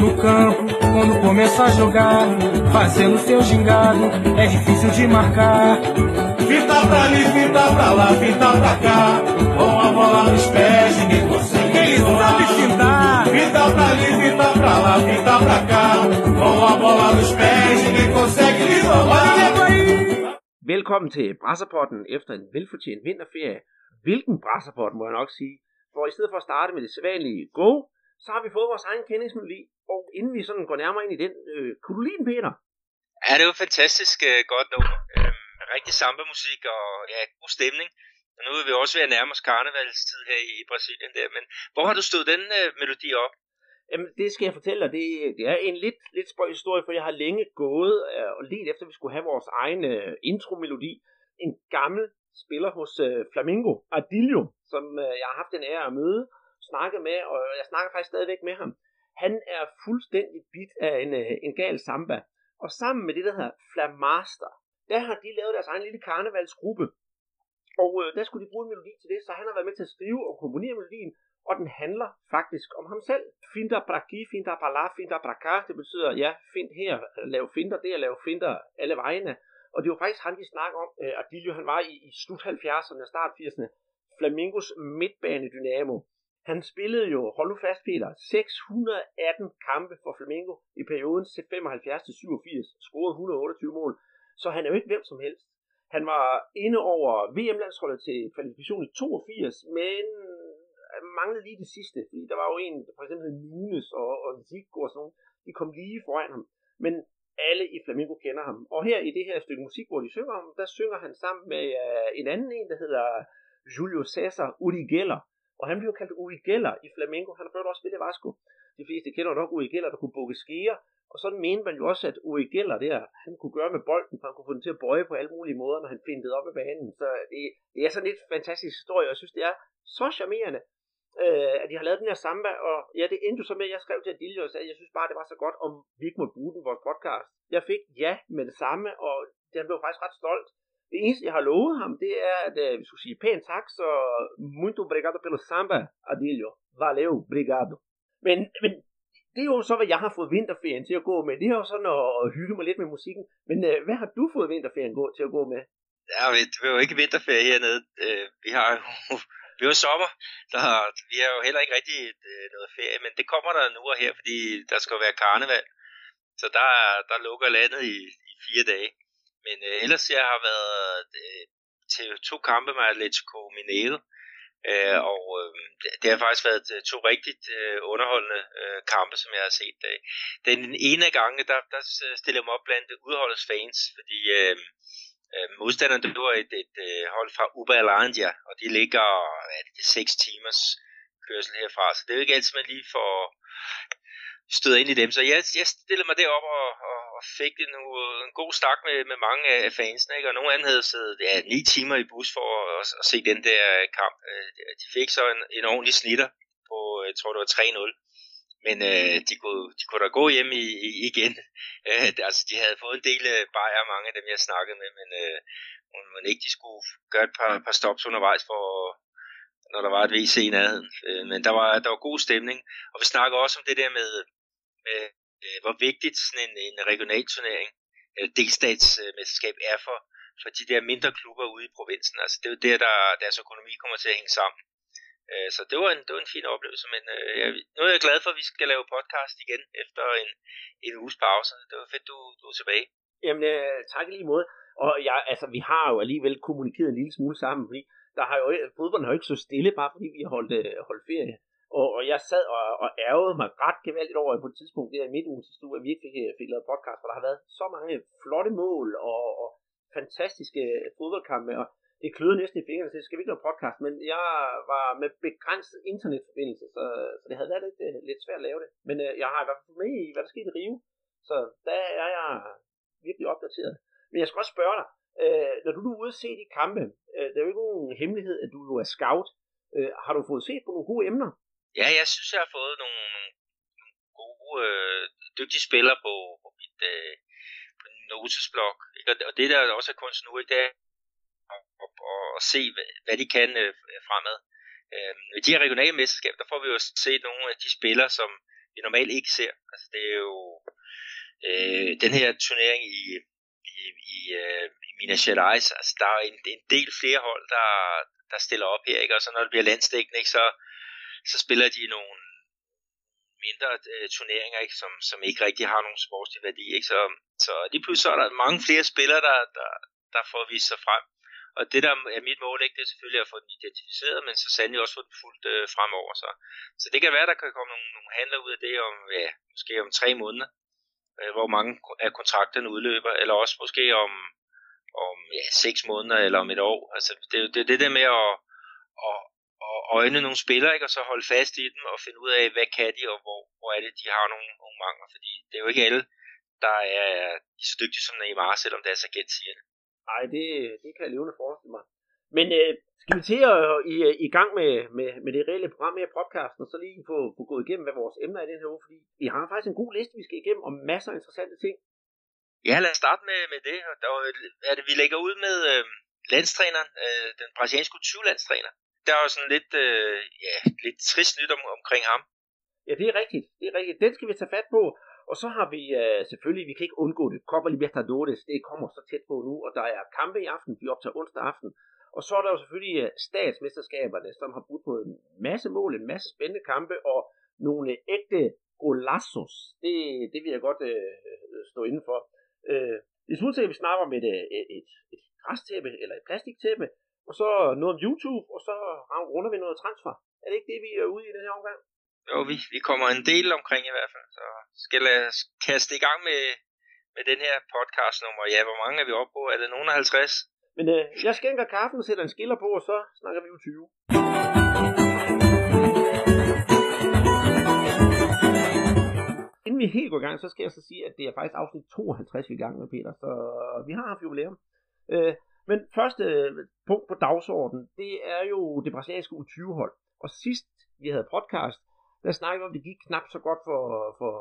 No campo, quando começa a jogar, fazendo seu gingado, é difícil de marcar. Fita pra ali, fita pra lá, fita pra cá, com a bola nos pés, ninguém consegue. Ele sabe fintar. Fita pra ali, fita pra lá, fita pra cá, com a bola nos pés, ninguém consegue lhe roubar. Velkommen til Brasserpotten efter en velfortjent vinterferie. Hvilken Brasserpot, må jeg nok sige. For i stedet for at starte med det sædvanlige go, så har vi fået vores egen kendingsmelodi. Og inden vi sådan går nærmere ind i den, øh, kunne du lide den, Peter? Ja, det var fantastisk uh, godt nummer. Øhm, rigtig samba-musik og ja, god stemning. Og nu er vi også ved at nærme os karnevalstid her i Brasilien der. Men hvor har du stået den uh, melodi op? Jamen, det skal jeg fortælle dig. Det, det er en lidt, lidt spøj historie, for jeg har længe gået øh, og let efter, at vi skulle have vores egen øh, intro-melodi. En gammel spiller hos øh, Flamingo, Adilio, som øh, jeg har haft den ære at møde, snakket med, og jeg snakker faktisk stadigvæk med ham. Han er fuldstændig bit af en, øh, en gal samba. Og sammen med det, der hedder Flamaster, der har de lavet deres egen lille karnevalsgruppe. Og øh, der skulle de bruge en melodi til det, så han har været med til at skrive og komponere melodien, og den handler faktisk om ham selv. Finter braki, aquí, pala, pra braka, det betyder, ja, find her, lav finder der, lav finder alle vegne. Og det var faktisk han, vi snakker om. Øh, Adilio, han var i, i slut 70'erne og start 80'erne, Flamingos midtbane dynamo. Han spillede jo, hold nu fast Peter, 618 kampe for Flamengo i perioden 75 til 87, scorede 128 mål. Så han er jo ikke hvem som helst. Han var inde over VM-landsholdet til kvalifikation i 82, men manglede lige det sidste, fordi der var jo en, for eksempel Nunes og, og Zico og sådan noget. de kom lige foran ham. Men alle i Flamengo kender ham. Og her i det her stykke musik, hvor de synger om, der synger han sammen med uh, en anden en, der hedder Julio Cesar Urigella. Og han blev kaldt Urigella i Flamengo. Han har prøvet også spillet Vasco. De fleste kender nok Urigella, der kunne bukke skier. Og sådan mente man jo også, at Urigella der, han kunne gøre med bolden, for han kunne få den til at bøje på alle mulige måder, når han fintede op i banen. Så det, det er sådan lidt fantastisk historie, og jeg synes, det er så charmerende, øh, at de har lavet den her samba, og ja, det endte så med, at jeg skrev til Adilio og sagde, at jeg synes bare, det var så godt, om vi ikke måtte bruge den vores podcast. Jeg fik ja med det samme, og den blev faktisk ret stolt. Det eneste, jeg har lovet ham, det er, at øh, vi skulle sige pænt tak, så muito obrigado pelo samba, Adilio. Valeu, obrigado. Men, men det er jo så, hvad jeg har fået vinterferien til at gå med. Det er jo sådan at, at hygge mig lidt med musikken. Men øh, hvad har du fået vinterferien gå, til at gå med? Ja, det er jo ikke vinterferie hernede. Øh, vi har jo vi er sommer, så vi har jo heller ikke rigtig et, øh, noget ferie, men det kommer der nu og her, fordi der skal være karneval. Så der, der lukker landet i, i fire dage. Men øh, ellers jeg har været øh, til to kampe med Atletico Mineiro, øh, og øh, det har faktisk været øh, to rigtigt øh, underholdende øh, kampe, som jeg har set. Øh. Den ene af gangene, der, der stiller jeg mig op blandt udholdets fans, fordi øh, Øh, modstanderen, det var et, et, et øh, hold fra Uberlandia, og de ligger er det, 6 timers kørsel herfra, så det er jo ikke altid, man lige får støder ind i dem. Så jeg, jeg stillede mig derop og, og, og fik en, øh, en god snak med, med mange af fansene, ikke? og nogle af dem havde siddet ja, 9 timer i bus for at, at se den der øh, kamp. Øh, de fik så en, en ordentlig snitter på, jeg tror det var 3-0. Men øh, de, kunne, de kunne da gå hjem i, i, igen. Øh, altså, de havde fået en del bajer, mange af dem, jeg snakkede med, men øh, man ikke de skulle gøre et par, par stops undervejs, for, når der var et WC i nærheden. Men der var, der var god stemning, og vi snakker også om det der med, med øh, hvor vigtigt sådan en, en regional turnering, eller delstatsmesterskab er for, for de der mindre klubber ude i provinsen. Altså, det er jo der, der deres økonomi kommer til at hænge sammen. Øh, så det var, en, det var en fin oplevelse, men øh, jeg, nu er jeg glad for, at vi skal lave podcast igen efter en, en uges pause. Det var fedt, du, du er tilbage. Jamen, øh, tak i lige måde. Og jeg, altså, vi har jo alligevel kommunikeret en lille smule sammen, fordi der har jo, fodbolden har jo ikke så stille, bare fordi vi har holdt, øh, holdt ferie. Og, og jeg sad og, og ærgede mig ret gevaldigt over på et tidspunkt der i midtugen sidste uge, at vi ikke fik, øh, fik lavet podcast, for der har været så mange flotte mål og, og fantastiske fodboldkampe, og det kløede næsten i fingrene, så det skal vi ikke lave podcast, men jeg var med begrænset internetforbindelse, så, så det havde været lidt, øh, lidt svært at lave det. Men øh, jeg har i hvert fald med i, hvad der skete i Rio, så der er jeg virkelig opdateret. Men jeg skal også spørge dig, øh, når du er ude og se de kampe, øh, der er jo ikke nogen hemmelighed, at du jo er scout. Øh, har du fået set på nogle gode emner? Ja, jeg synes, jeg har fået nogle, nogle gode, øh, dygtige spillere på, på mit øh, på notesblok. Ikke? Og det der også er kunst nu, ikke? det er og, og, se, hvad, hvad de kan øh, fremad. Øh, de her regionale mesterskaber, der får vi jo set nogle af de spillere, som vi vi normalt ikke ser. Altså det er jo øh, den her turnering i, i, i, øh, i Minas Gerais, altså der er en, en del flere hold, der, der stiller op her, ikke? og så når det bliver landstækkende, ikke, så, så spiller de nogle mindre øh, turneringer, ikke, som, som ikke rigtig har nogen sportslig værdi. Ikke? Så, så lige pludselig så er der mange flere spillere, der, der, der får vist sig frem. Og det, der er mit mål, ikke, det er selvfølgelig at få den identificeret, men så sandelig også få den fuldt øh, fremover. Så. så det kan være, der kan komme nogle, nogle handler ud af det om, ja, måske om tre måneder, øh, hvor mange af kontrakterne udløber, eller også måske om, om ja, seks måneder eller om et år. Altså, det er det, det der med at, at, at øjne nogle spillere, ikke, og så holde fast i dem og finde ud af, hvad kan de, og hvor, hvor er det, de har nogle, nogle mangler. Fordi det er jo ikke alle, der er så dygtige som Neymar, selvom deres agent siger det. Nej, det, det kan jeg levende forestille mig. Men øh, skal vi til at i, i gang med, med, med det reelle program her i podcasten, og så lige få, få gået igennem, hvad vores emner er i den her uge, fordi vi har faktisk en god liste, vi skal igennem, og masser af interessante ting. Ja, lad os starte med, med det. Der er det, vi lægger ud med øh, landstræneren, øh, den brasilianske 20-landstræner. Der er jo sådan lidt, øh, ja, lidt trist nyt om, omkring ham. Ja, det er rigtigt. Det er rigtigt. Den skal vi tage fat på. Og så har vi øh, selvfølgelig, vi kan ikke undgå det, Copa Libertadores, det kommer så tæt på nu, og der er kampe i aften, vi optager onsdag aften. Og så er der jo selvfølgelig øh, statsmesterskaberne, som har budt på en masse mål, en masse spændende kampe, og nogle ægte golazos. Det, det vil jeg godt øh, stå inden for. Øh, I synes at vi snakker om et, et, et, et græstæppe, eller et plastiktæppe, og så noget om YouTube, og så runder vi noget transfer. Er det ikke det, vi er ude i den her omgang? Jo, vi, vi kommer en del omkring i hvert fald. Så skal os kaste i gang med, med den her podcast nummer. Ja, hvor mange er vi oppe på? Er det nogen af 50? Men øh, jeg skænker kaffen og sætter en skiller på, og så snakker vi jo 20. Inden vi helt går i gang, så skal jeg så sige, at det er faktisk afsnit 52, vi er i gang med, Peter. Så vi har haft jubilæum. Øh, men første øh, punkt på dagsordenen, det er jo det brasilianske U20-hold. Og sidst vi havde podcast, der snakkede om, at det gik knap så godt for, for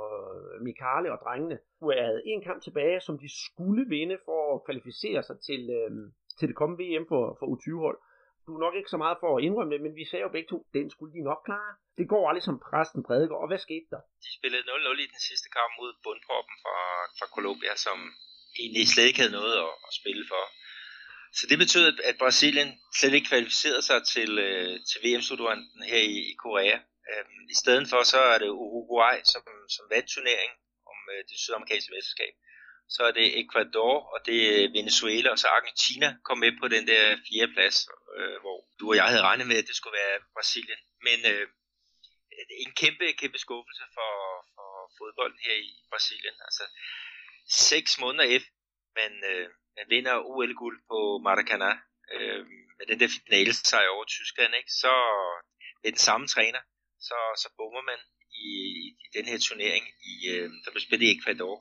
Mikale og drengene. Du havde en kamp tilbage, som de skulle vinde for at kvalificere sig til, øh, til det kommende VM for, for U20-hold. Du er nok ikke så meget for at indrømme det, men vi sagde jo begge to, den skulle de nok klare. Det går aldrig som præsten prædiker, og hvad skete der? De spillede 0-0 i den sidste kamp mod bundproppen fra, fra Colombia, som egentlig slet ikke havde noget at, at spille for. Så det betød, at Brasilien slet ikke kvalificerede sig til, øh, til VM-slutrunden her i, i Korea. Øhm, I stedet for så er det Uruguay, som, som vandt turnering om øh, det sydamerikanske mesterskab. Så er det Ecuador, og det er Venezuela, og så Argentina kom med på den der fjerde plads, øh, hvor du og jeg havde regnet med, at det skulle være Brasilien. Men øh, en kæmpe, kæmpe skuffelse for, for fodbolden her i Brasilien. Altså seks måneder efter, man, øh, man vinder OL-guld på Maracanã, øh, med den der finale sejr over Tyskland, ikke? så med den samme træner, så, så bommer man i, i den her turnering, i, øh, der blev spillet i Ecuador.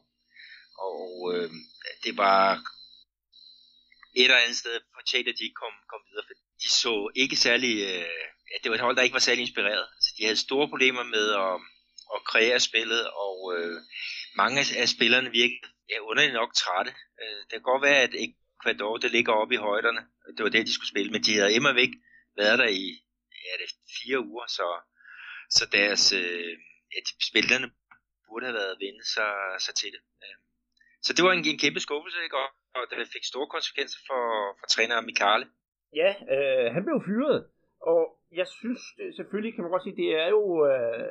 Og øh, det var et eller andet sted fortjent, at de ikke kom, kom videre, for de så ikke særlig, øh, ja, det var et hold, der ikke var særlig inspireret. Så de havde store problemer med at, at kreere spillet, og øh, mange af spillerne virkede ja, underligt nok trætte. Øh, det kan godt være, at Ecuador det ligger oppe i højderne. Det var det, de skulle spille, men de havde immer væk været der i ja, det fire uger, så så deres øh, ja, de spillerne burde have været vendt sig, sig til det. Øh, så det var en, en kæmpe skuffelse, ikke? Og, og det fik store konsekvenser for, for træner Mikale. Ja, øh, han blev fyret, og jeg synes øh, selvfølgelig, kan man godt sige, det er jo, øh,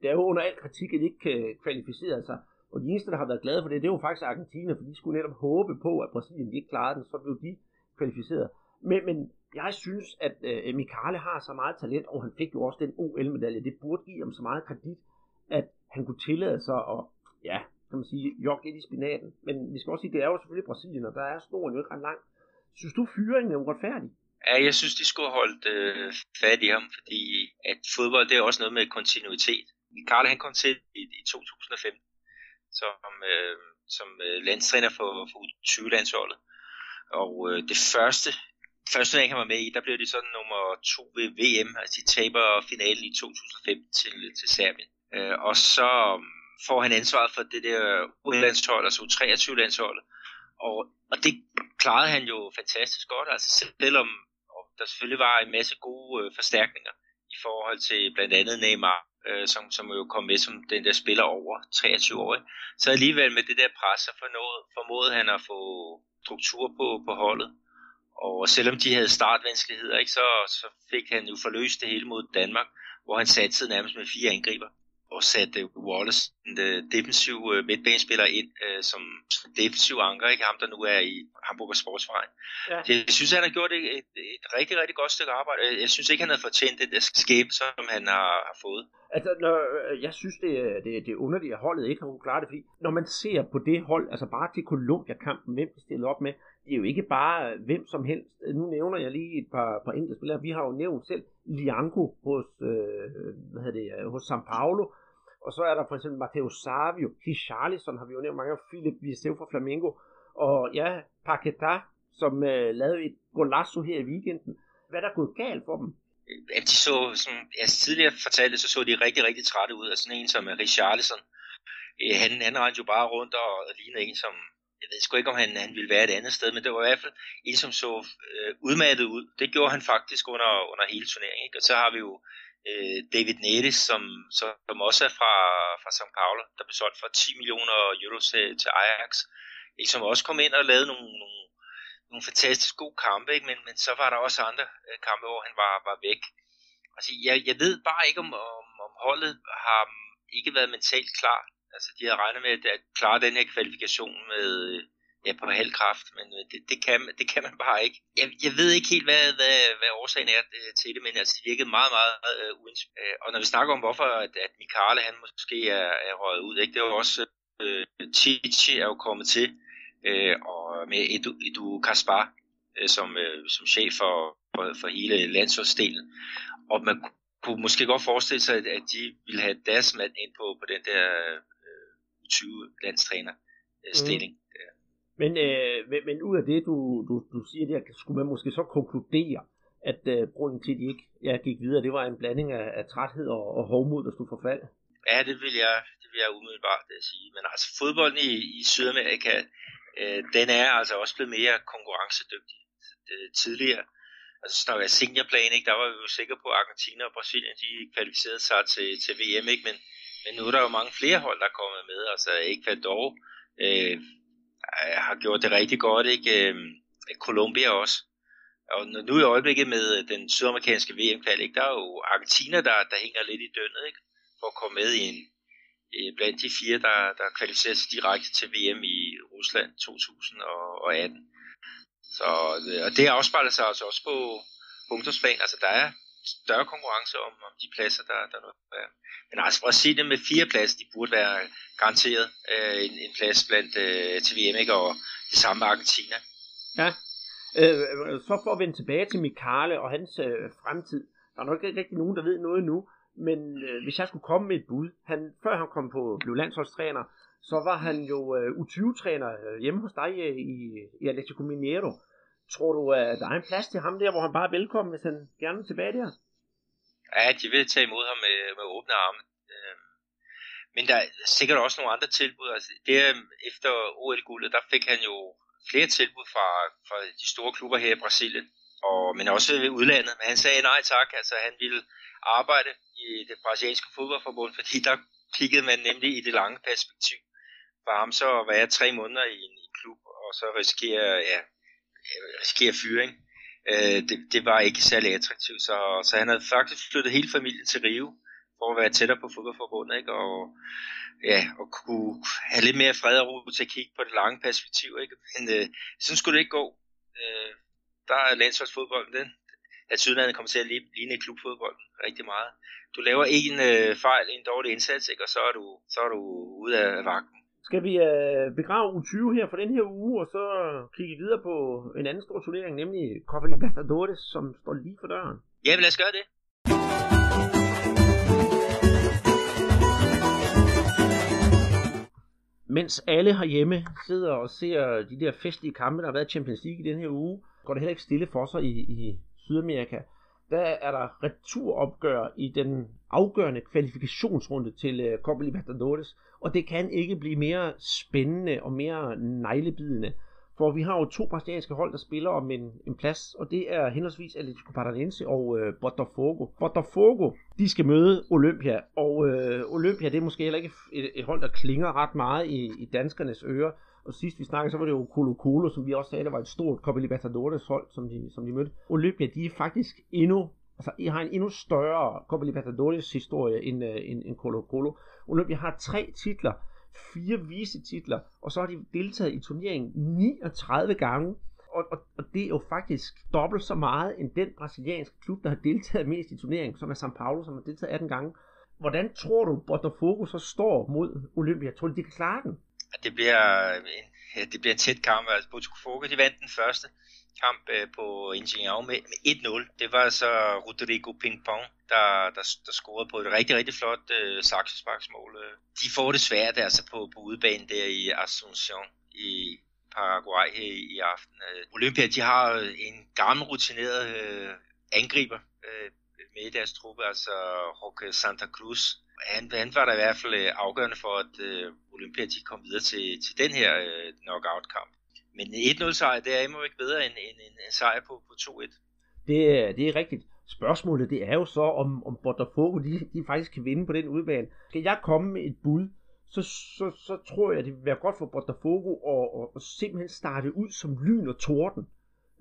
det er jo under al kritik, at de ikke øh, kan kvalificere sig. Og de eneste, der har været glade for det, det er jo faktisk Argentina, for de skulle netop håbe på, at Brasilien ikke klarede den, så blev de kvalificeret. Men, men jeg synes, at øh, Mikale har så meget talent, og han fik jo også den OL-medalje. Det burde give ham så meget kredit, at han kunne tillade sig at, ja, kan man sige, jogge lidt i spinaten. Men vi skal også sige, det er jo selvfølgelig Brasilien, og der er snoren jo ikke ret lang. Synes du, fyringen er uretfærdig? Ja, jeg synes, de skulle have holdt øh, fat i ham, fordi at fodbold, det er også noget med kontinuitet. Mikale, han kom til i, i 2015, som, øh, som øh, landstræner for, for 20-landsholdet. Og øh, det første første turnering han var med i, der blev det sådan nummer 2 ved VM, altså de taber finalen i 2005 til, til Serbien. Øh, og så um, får han ansvaret for det der U-landshold, altså U23-landsholdet, og, og det klarede han jo fantastisk godt, altså selvom der selvfølgelig var en masse gode øh, forstærkninger i forhold til blandt andet Neymar, øh, som, som jo kom med som den der spiller over 23 år. Så alligevel med det der pres, så formåede, formåede han at få struktur på, på holdet. Og selvom de havde startvanskeligheder, ikke, så, så fik han jo forløst det hele mod Danmark, hvor han satte nærmest med fire angriber og satte Wallace, den uh, defensiv uh, midtbanespiller, ind uh, som defensiv anker, ikke ham der nu er i Hamburger Sportsverein. Ja. Jeg synes, han har gjort et, et, et rigtig, rigtig godt stykke arbejde. Jeg synes ikke, han har fortjent det der skæb, som han har, har fået. Altså, når, jeg synes, det, det, det er underligt, at holdet ikke har kunnet klare det, fordi når man ser på det hold, altså bare til Columbia-kampen, hvem de stillede op med, det er jo ikke bare øh, hvem som helst. Øh, nu nævner jeg lige et par, par enkelte spillere. Vi har jo nævnt selv Lianco hos, øh, hvad hedder det, øh, hos San Paulo, og så er der for eksempel Matteo Savio, Richarlison har vi jo nævnt mange, Philip Viseu fra Flamengo, og ja, Paqueta, som øh, lavede et golazo her i weekenden. Hvad er der gået galt for dem? Ja, de så, som jeg tidligere fortalte, så så de rigtig, rigtig trætte ud af sådan en som Richarlison. Han, han rendte jo bare rundt og, og lignede en, som, jeg ved sgu ikke, om han, han ville være et andet sted, men det var i hvert fald en, som så øh, udmattet ud. Det gjorde han faktisk under, under hele turneringen. Ikke? Og så har vi jo øh, David Neres, som, som også er fra, fra São Paulo, der blev solgt for 10 millioner euro til, til Ajax, ikke, som også kom ind og lavede nogle, nogle, nogle fantastisk gode kampe, ikke? Men, men så var der også andre øh, kampe, hvor han var, var væk. Altså, jeg, jeg ved bare ikke, om, om, om holdet har ikke været mentalt klar. Altså, de har regnet med at klare den her kvalifikation med, ja, på halv kraft, men øh, det, det, kan, det kan man bare ikke. Jeg, jeg ved ikke helt, hvad, hvad, hvad årsagen er øh, til det, men altså, det virkede meget, meget uh. Og når vi snakker om, hvorfor at, at Mikale, han måske er, er røget ud, ikke? det var også, uh, Chichi er jo kommet til, uh, og med Edu, Edu Kaspar uh, som, uh, som chef for, for, for hele landsholdsdelen. Og man kunne måske godt forestille sig, at, at de ville have deres mand ind på, på den der 20 landstræner stilling. Mm. Men, øh, men, men ud af det, du, du, du siger der, skulle man måske så konkludere, at øh, grunden til, at de ikke ja, gik videre, det var en blanding af, af træthed og, og hovmod, der stod for fald? Ja, det vil jeg, det vil jeg umiddelbart det øh, sige. Men altså, fodbolden i, i Sydamerika, øh, den er altså også blevet mere konkurrencedygtig øh, tidligere. Altså, når jeg seniorplan, ikke, der var vi jo sikre på, at Argentina og Brasilien, de kvalificerede sig til, til VM, ikke? Men, men nu er der jo mange flere hold, der er kommet med. Altså Ecuador, øh, øh har gjort det rigtig godt, ikke? Øh, Colombia også. Og nu i øjeblikket med øh, den sydamerikanske VM-kval, ikke? der er jo Argentina, der, der hænger lidt i dønnet, ikke? for at komme med i en, blandt de fire, der, der kvalificerer sig direkte til VM i Rusland 2018. Så, øh, og det afspejler sig altså også på, på ungdomsplan. Altså der er større konkurrence om, om de pladser, der, der nu er. Men altså Brasilien med fire pladser, de burde være garanteret øh, en, en plads blandt øh, til VM, ikke? og det samme med Argentina. Ja, øh, så for at vende tilbage til Mikale og hans øh, fremtid. Der er nok ikke rigtig nogen, der ved noget nu, men øh, hvis jeg skulle komme med et bud, han, før han kom på blev landsholdstræner, så var han jo øh, U20-træner øh, hjemme hos dig øh, i, i Atletico Mineiro. Tror du, at der er en plads til ham der, hvor han bare er velkommen, hvis han gerne vil tilbage der? Ja, de vil tage imod ham med, med åbne arme. Øhm, men der er sikkert også nogle andre tilbud. Altså, det, øhm, efter OL-guldet, der fik han jo flere tilbud fra, fra de store klubber her i Brasilien, og, men også ved udlandet. Men han sagde nej tak, altså han ville arbejde i det brasilianske fodboldforbund, fordi der kiggede man nemlig i det lange perspektiv. For ham så at være tre måneder i en, i en klub, og så risikere, ja, risikere fyring øh, det, det var ikke særlig attraktivt. Så, så han havde faktisk flyttet hele familien til Rio, for at være tættere på fodboldforbundet, ikke? Og, ja, og kunne have lidt mere fred og ro til at kigge på det lange perspektiv. Ikke? Men øh, sådan skulle det ikke gå. Øh, der er landsholdsfodbolden, den at Sydlandet kommer til at ligne klubfodbold rigtig meget. Du laver en øh, fejl, en dårlig indsats, ikke? og så er du, så er du ude af vagten. Skal vi øh, begrave U20 her for den her uge, og så kigge videre på en anden stor turnering, nemlig Copa Libertadores, som står lige for døren? Ja, lad os gøre det. Mens alle herhjemme sidder og ser de der festlige kampe, der har været Champions League i den her uge, går det heller ikke stille for sig i, i Sydamerika. Der er der returopgør i den afgørende kvalifikationsrunde til uh, Copa Libertadores, og det kan ikke blive mere spændende og mere neglebidende. For vi har jo to brasilianske hold, der spiller om en, en plads, og det er henholdsvis Atletico Paranaense og øh, Botafogo. Botafogo, de skal møde Olympia, og øh, Olympia, det er måske heller ikke et, et hold, der klinger ret meget i, i danskernes ører. Og sidst vi snakkede, så var det jo Colo Colo, som vi også sagde, der var et stort Copa Libertadores hold, som de, som de mødte. Olympia, de er faktisk endnu altså, I har en endnu større Copa Libertadores historie end, øh, end, end Colo Colo. Olympia har tre titler, fire visetitler, og så har de deltaget i turneringen 39 gange. Og, og, og det er jo faktisk dobbelt så meget end den brasilianske klub, der har deltaget mest i turneringen, som er São Paulo, som har deltaget 18 gange. Hvordan tror du, Botafogo så står mod Olympia? Tror du, de kan klare den? Det bliver en, det bliver en tæt kamp. Altså, Botafogo, de vandt den første kamp øh, på Ingenieur med, med 1-0. Det var så Rodrigo Pingpong, der, der, der scorede på et rigtig, rigtig flot øh, saksesparksmål. De får det svært altså på, på udebanen der i Asunción i Paraguay her i, i aften. Øh, Olympia, de har øh, en gammel rutineret øh, angriber øh, med i deres truppe, altså Roque Santa Cruz. Han, han var der i hvert fald øh, afgørende for, at øh, Olympia de kom videre til, til den her øh, knockout-kamp. Men 1-0 sejr, det er imod ikke bedre end, end, end en sejr på, på 2-1. Det, det er rigtigt. Spørgsmålet det er jo så, om, om Botafogo de, de faktisk kan vinde på den udbane. Skal jeg komme med et bud, så, så, så tror jeg, det vil være godt for Botafogo at, at, at simpelthen starte ud som lyn og torden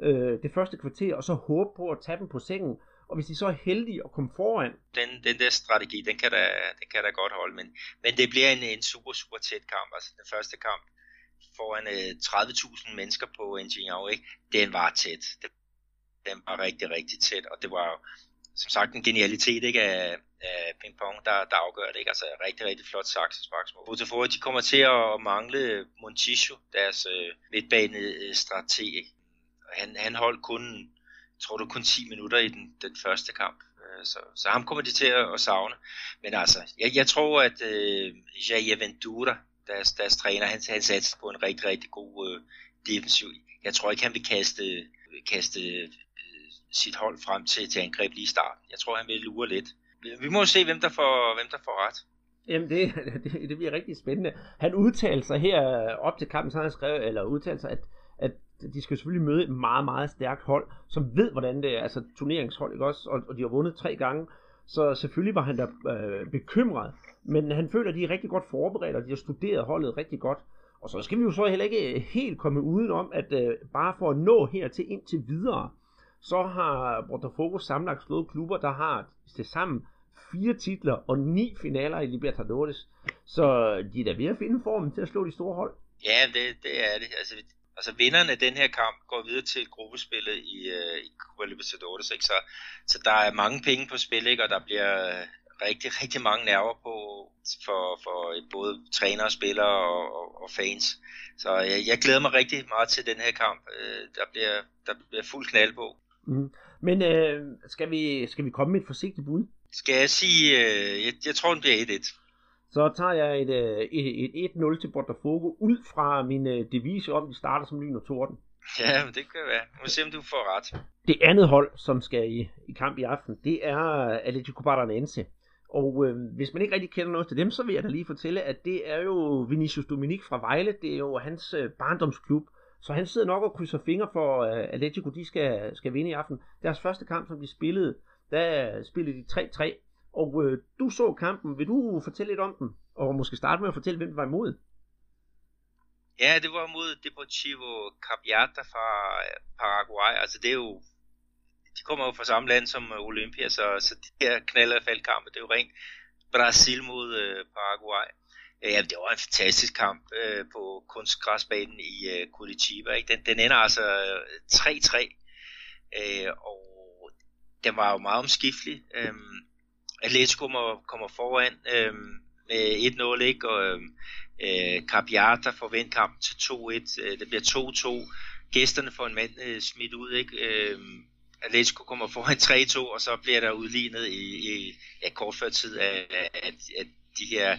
øh, det første kvarter, og så håbe på at tage dem på sengen. Og hvis de så er heldige at komme foran... Den, den der strategi, den kan da, den kan da godt holde, men, men det bliver en, en super, super tæt kamp. Altså den første kamp, foran øh, 30.000 mennesker på Ingenieur, ikke? den var tæt. Den var rigtig, rigtig tæt, og det var jo som sagt en genialitet ikke, af, af pingpong, der, der afgør det. Ikke? Altså rigtig, rigtig flot saksesparksmål. Botafogo, de kommer til at mangle Montijo, deres øh, midtbanestrateg. Øh, han, han holdt kun, tror du, kun 10 minutter i den, den første kamp. Øh, så, så ham kommer de til at, at savne. Men altså, jeg, jeg tror, at øh, Jair Ventura, deres, deres træner, han, han satte på en rigtig, rigtig god øh, defensiv. Jeg tror ikke, han vil kaste, kaste øh, sit hold frem til, til angreb lige i starten. Jeg tror, han vil lure lidt. Vi må se, hvem der får, hvem der får ret. Jamen, det, det, det bliver rigtig spændende. Han udtalte sig her øh, op til kampen, så han skrev, eller udtalte sig, at, at de skal selvfølgelig møde et meget, meget stærkt hold, som ved, hvordan det er, altså turneringshold, ikke også? Og, og de har vundet tre gange. Så selvfølgelig var han da øh, bekymret. Men han føler, at de er rigtig godt forberedt, og de har studeret holdet rigtig godt. Og så skal vi jo så heller ikke øh, helt komme uden om, at øh, bare for at nå hertil indtil videre, så har Botafogo samlet slået klubber, der har til sammen fire titler og ni finaler i Libertadores. Så øh, de er da ved at finde formen til at slå de store hold. Ja, det, det er det. Altså, altså vinderne af den her kamp går videre til gruppespillet i, uh, i Copa Libertadores. Ikke? Så, så der er mange penge på spil, ikke? og der bliver rigtig, rigtig mange nerver på for, for både trænere, spillere og, og, og fans. Så jeg, jeg glæder mig rigtig meget til den her kamp. Øh, der bliver, der bliver fuld knald på. Mm. Men øh, skal, vi, skal vi komme med et forsigtigt bud? Skal jeg sige, øh, jeg, jeg tror, den bliver 1-1. Så tager jeg et, øh, et, et 1-0 til Botafogo ud fra min øh, devise om, at de starter som lyn og torden. Ja, det kan være. Vi må se, om du får ret. Det andet hold, som skal i, i kamp i aften, det er Atletico Paranaense. Og øh, hvis man ikke rigtig kender noget til dem, så vil jeg da lige fortælle, at det er jo Vinicius Dominik fra Vejle. Det er jo hans øh, barndomsklub. Så han sidder nok og krydser fingre for, at øh, Atletico de skal, skal vinde i aften. Deres første kamp, som de spillede, der øh, spillede de 3-3. Og øh, du så kampen. Vil du fortælle lidt om den? Og måske starte med at fortælle, hvem det var imod? Ja, det var mod Deportivo Capiata fra øh, Paraguay. Altså det er jo kommer jo fra samme land som øh, Olympia, så, så de her knaller faldkampe, det er jo rent Brasil mod øh, Paraguay. Øh, ja, det var en fantastisk kamp øh, på kunstgræsbanen i øh, Curitiba. Ikke? Den, den ender altså 3-3, øh, og den var jo meget omskiftelig. Øh, Atletico kommer, kommer foran øh, med 1-0, ikke? og øhm, øh, Capiata får vendt kampen til 2-1. Øh, det bliver 2-2. Gæsterne får en mand øh, smidt ud, ikke? Øh, Atletico kommer foran 3-2, og så bliver der udlignet i, i ja, kort før tid af, af, af de her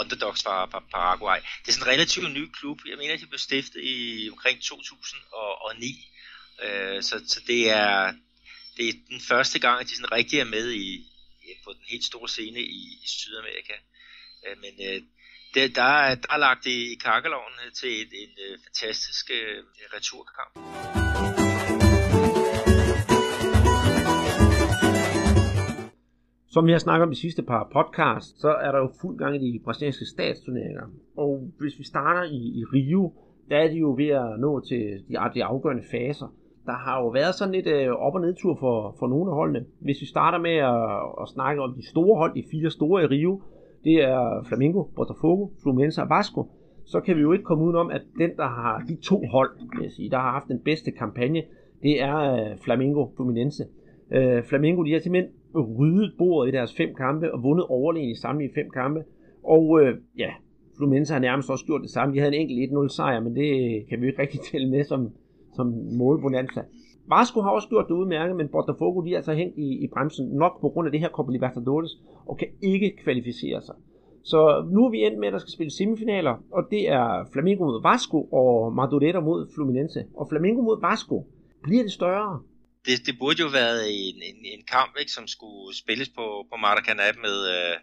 underdogs fra Paraguay. Det er sådan en relativt ny klub. Jeg mener, at de blev stiftet i omkring 2009. Øh, så, så det er det er den første gang, at de sådan rigtig er med i, på den helt store scene i, i Sydamerika. Øh, men øh, det, der, er, der er lagt i, kakkeloven til en, en øh, fantastisk øh, returkamp. Som vi har snakket om de sidste par podcasts, så er der jo fuld gang i de brasilianske statsturneringer. Og hvis vi starter i, i Rio, der er de jo ved at nå til de, de afgørende faser. Der har jo været sådan lidt øh, op- og nedtur for, for nogle af holdene. Hvis vi starter med at, at snakke om de store hold, de fire store i Rio, det er Flamengo, Botafogo, Fluminense og Vasco, så kan vi jo ikke komme udenom, at den, der har de to hold, vil jeg sige, der har haft den bedste kampagne, det er øh, Flamengo Fluminense. Øh, Flamengo, de har simpelthen ryddet bordet i deres fem kampe og vundet overlegen i samtlige fem kampe. Og øh, ja, Fluminense har nærmest også gjort det samme. De havde en enkelt 1-0 sejr, men det kan vi ikke rigtig tælle med som, som målbonanza. Vasco har også gjort det udmærket, men Botafogo de er altså hængt i, i bremsen nok på grund af det her Copa Libertadores og kan ikke kvalificere sig. Så nu er vi endt med, at der skal spille semifinaler, og det er Flamengo mod Vasco og Madureira mod Fluminense. Og Flamengo mod Vasco, bliver det større? Det, det burde jo være en, en, en kamp, ikke, som skulle spilles på, på Maracanã med, øh,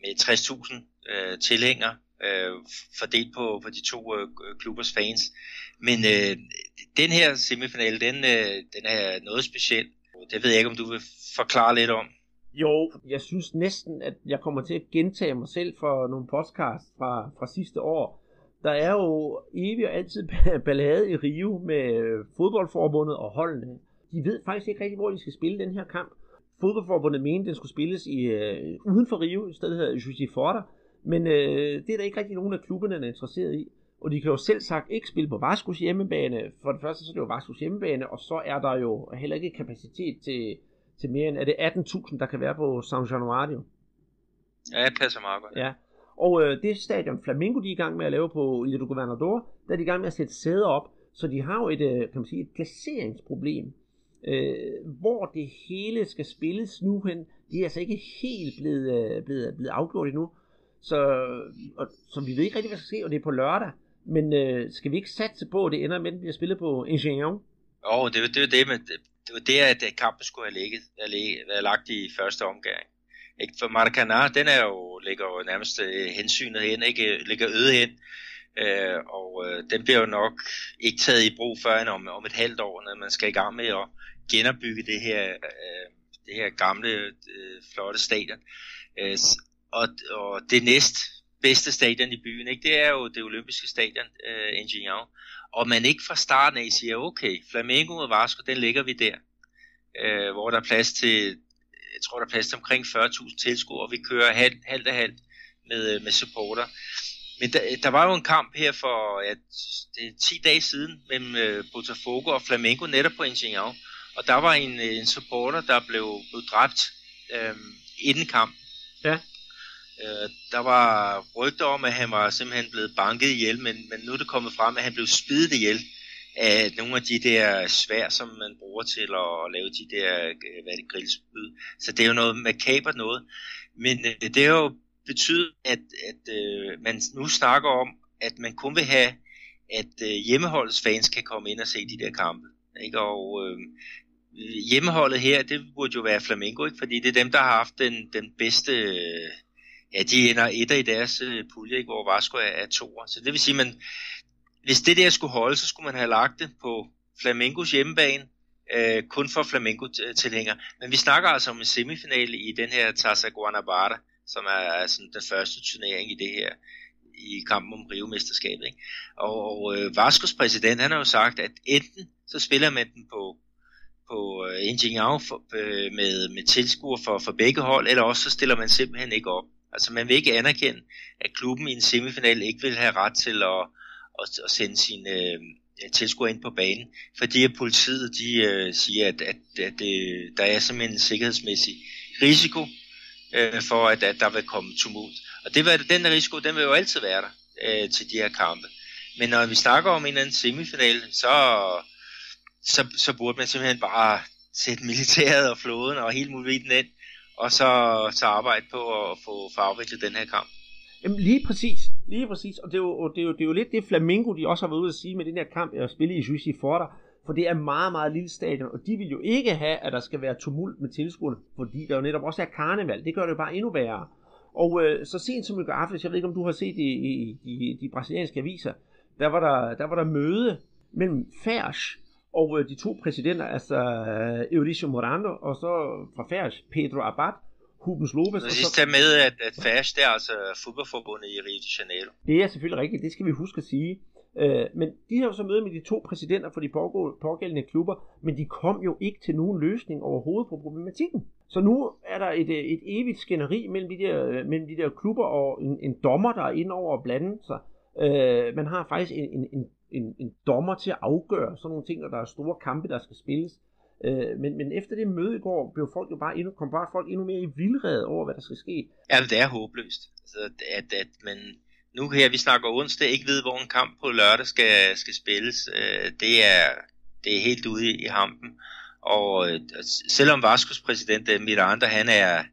med 60.000 øh, tilhængere øh, fordelt på, på de to øh, klubbers fans. Men øh, den her semifinale, den, øh, den er noget speciel. Det ved jeg ikke, om du vil forklare lidt om. Jo, jeg synes næsten, at jeg kommer til at gentage mig selv for nogle podcasts fra, fra sidste år. Der er jo evig og altid ballade i Rio med fodboldforbundet og holdene. De ved faktisk ikke rigtig, hvor de skal spille den her kamp. Fodboldforbundet mente, at den skulle spilles i, uh, uden for Rio, i stedet hedder Juicy Forta. Men uh, det er der ikke rigtig nogen af klubberne, der er interesseret i. Og de kan jo selv sagt ikke spille på Vascos hjemmebane. For det første så er det jo Vascos hjemmebane, og så er der jo heller ikke kapacitet til, til mere end, er det 18.000, der kan være på San Januario? Ja, det passer meget godt. Ja. Og øh, det stadion Flamengo, de er i gang med at lave på Ilha do Governador, der er de i gang med at sætte sæder op, så de har jo et, øh, kan man sige, et placeringsproblem. Øh, hvor det hele skal spilles nu hen, det er altså ikke helt blevet, øh, blevet, blevet afgjort endnu. Så, og, så vi ved ikke rigtig, hvad der skal ske, og det er på lørdag. Men øh, skal vi ikke satse på, at det ender med, at vi bliver spillet på Ingenieur? Jo, oh, det er det, det, med, det, det var det, at øh, kampen skulle have ligget, været lagt i første omgang. Ikke? For Maracana, den er jo, ligger jo nærmest øh, hensynet hen, ikke? ligger øde hen. Øh, og øh, den bliver jo nok ikke taget i brug før end om, om et halvt år, når man skal i gang med at genopbygge det her, øh, det her gamle, øh, flotte stadion. Øh, og, og det næst bedste stadion i byen, ikke? det er jo det olympiske stadion, øh, Ingenieur. Og man ikke fra starten af siger, okay, Flamengo og Vasco, den ligger vi der. Øh, hvor der er plads til, jeg tror der er plads til omkring 40.000 tilskuere, og vi kører halvt, halvt halvt med, øh, med supporter. Men der, der var jo en kamp her for ja, det er 10 dage siden mellem øh, Botafogo og Flamengo netop på Ingenieur. Og der var en, en supporter, der blev, blev dræbt øh, inden kamp. Ja. Øh, der var rygter om, at han var simpelthen blevet banket ihjel, men, men nu er det kommet frem, at han blev spidet ihjel af nogle af de der svær, som man bruger til at lave de der, øh, hvad det, grillspyd. Så det er jo noget makabert noget. Men øh, det har jo betyde, at, at øh, man nu snakker om, at man kun vil have, at øh, hjemmeholdets fans kan komme ind og se de der kampe. Ikke? Og øh, hjemmeholdet her, det burde jo være Flamengo, ikke? fordi det er dem, der har haft den, den bedste... Øh, ja, de ender etter i deres øh, pulje, ikke, hvor Vasco er, er toer. Så det vil sige, man, hvis det der skulle holde, så skulle man have lagt det på Flamengos hjemmebane, øh, kun for Flamengo-tilhængere. Men vi snakker altså om en semifinale i den her Taça Guanabara, som er sådan den første turnering i det her i kampen om Rio-mesterskabet. Ikke? Og, og øh, Vaskos præsident, han har jo sagt, at enten så spiller man den på, på øh, Ingenieur for, øh, med, med tilskuer for, for begge hold, eller også så stiller man simpelthen ikke op. Altså man vil ikke anerkende, at klubben i en semifinal ikke vil have ret til at, at, at sende sine øh, tilskuere ind på banen, fordi at politiet de øh, siger, at, at, at øh, der er simpelthen en sikkerhedsmæssig risiko øh, for, at, at der vil komme tumult. Og det vil, den risiko, den vil jo altid være der øh, til de her kampe. Men når vi snakker om en eller anden semifinal, så, så, så burde man simpelthen bare sætte militæret og flåden og hele muligheden ind, og så, så arbejde på at få, få afviklet den her kamp. Jamen lige præcis, lige præcis, og det er, jo, det, er jo, det er jo lidt det Flamingo, de også har været ude at sige med den her kamp, at spille i Juicy Forter, for det er meget, meget lille stadion, og de vil jo ikke have, at der skal være tumult med tilskuerne, fordi der jo netop også er karneval, det gør det jo bare endnu værre. Og øh, så sent som i går aftes, jeg ved ikke om du har set det i, i, i de brasilianske aviser, der var der, der, var der møde mellem Færs og øh, de to præsidenter, altså øh, Euricio Morando og så fra Færs, Pedro Abad, Rubens Lopez. Og så tage med, at, at Færs det er altså fodboldforbundet i Rio de Janeiro. Det er selvfølgelig rigtigt, det skal vi huske at sige. Øh, men de har jo så møde med de to præsidenter for de pågældende klubber, men de kom jo ikke til nogen løsning overhovedet på problematikken. Så nu er der et, øh, et evigt skænderi mellem de der, øh, mellem de der klubber og en, en dommer, der er inde over at blande sig. Øh, man har faktisk en, en, en, en, en dommer til at afgøre sådan nogle ting, og der er store kampe, der skal spilles. Øh, men, men efter det møde i går, blev folk jo bare endnu, kom bare folk endnu mere i vildrede over, hvad der skal ske. Ja, det er håbløst. Altså, at, at man nu her, vi snakker onsdag, ikke ved, hvor en kamp på lørdag skal, skal spilles. Øh, det, er, det er helt ude i, i hampen. Og øh, selvom Vaskos præsident øh, Miranda, han er,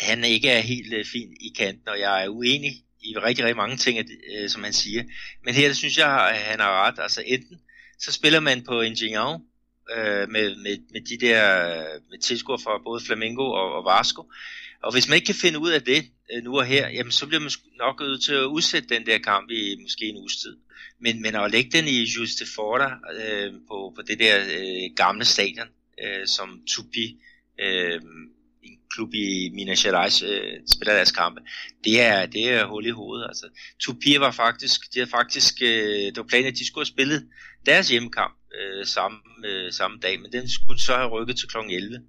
han ikke er helt øh, fin i kanten, og jeg er uenig i rigtig, rigtig mange ting, øh, som han siger. Men her synes jeg, at han har ret. Altså enten, så spiller man på Ingenieur, øh, med, med, med de der øh, med tilskuere fra både Flamengo og, og Vasco. Og hvis man ikke kan finde ud af det øh, nu og her, jamen så bliver man nok nødt til at udsætte den der kamp i måske en uges tid. Men, men at lægge den i Juste Forda øh, på, på det der øh, gamle stadion, øh, som Tupi, øh, en klub i Minas Gerais, øh, spiller deres kampe, det er, det er hul i hovedet. Altså, Tupi var faktisk, de havde faktisk, øh, det var planen, at de skulle have spillet deres hjemmekamp øh, samme, øh, samme dag, men den skulle så have rykket til kl. 11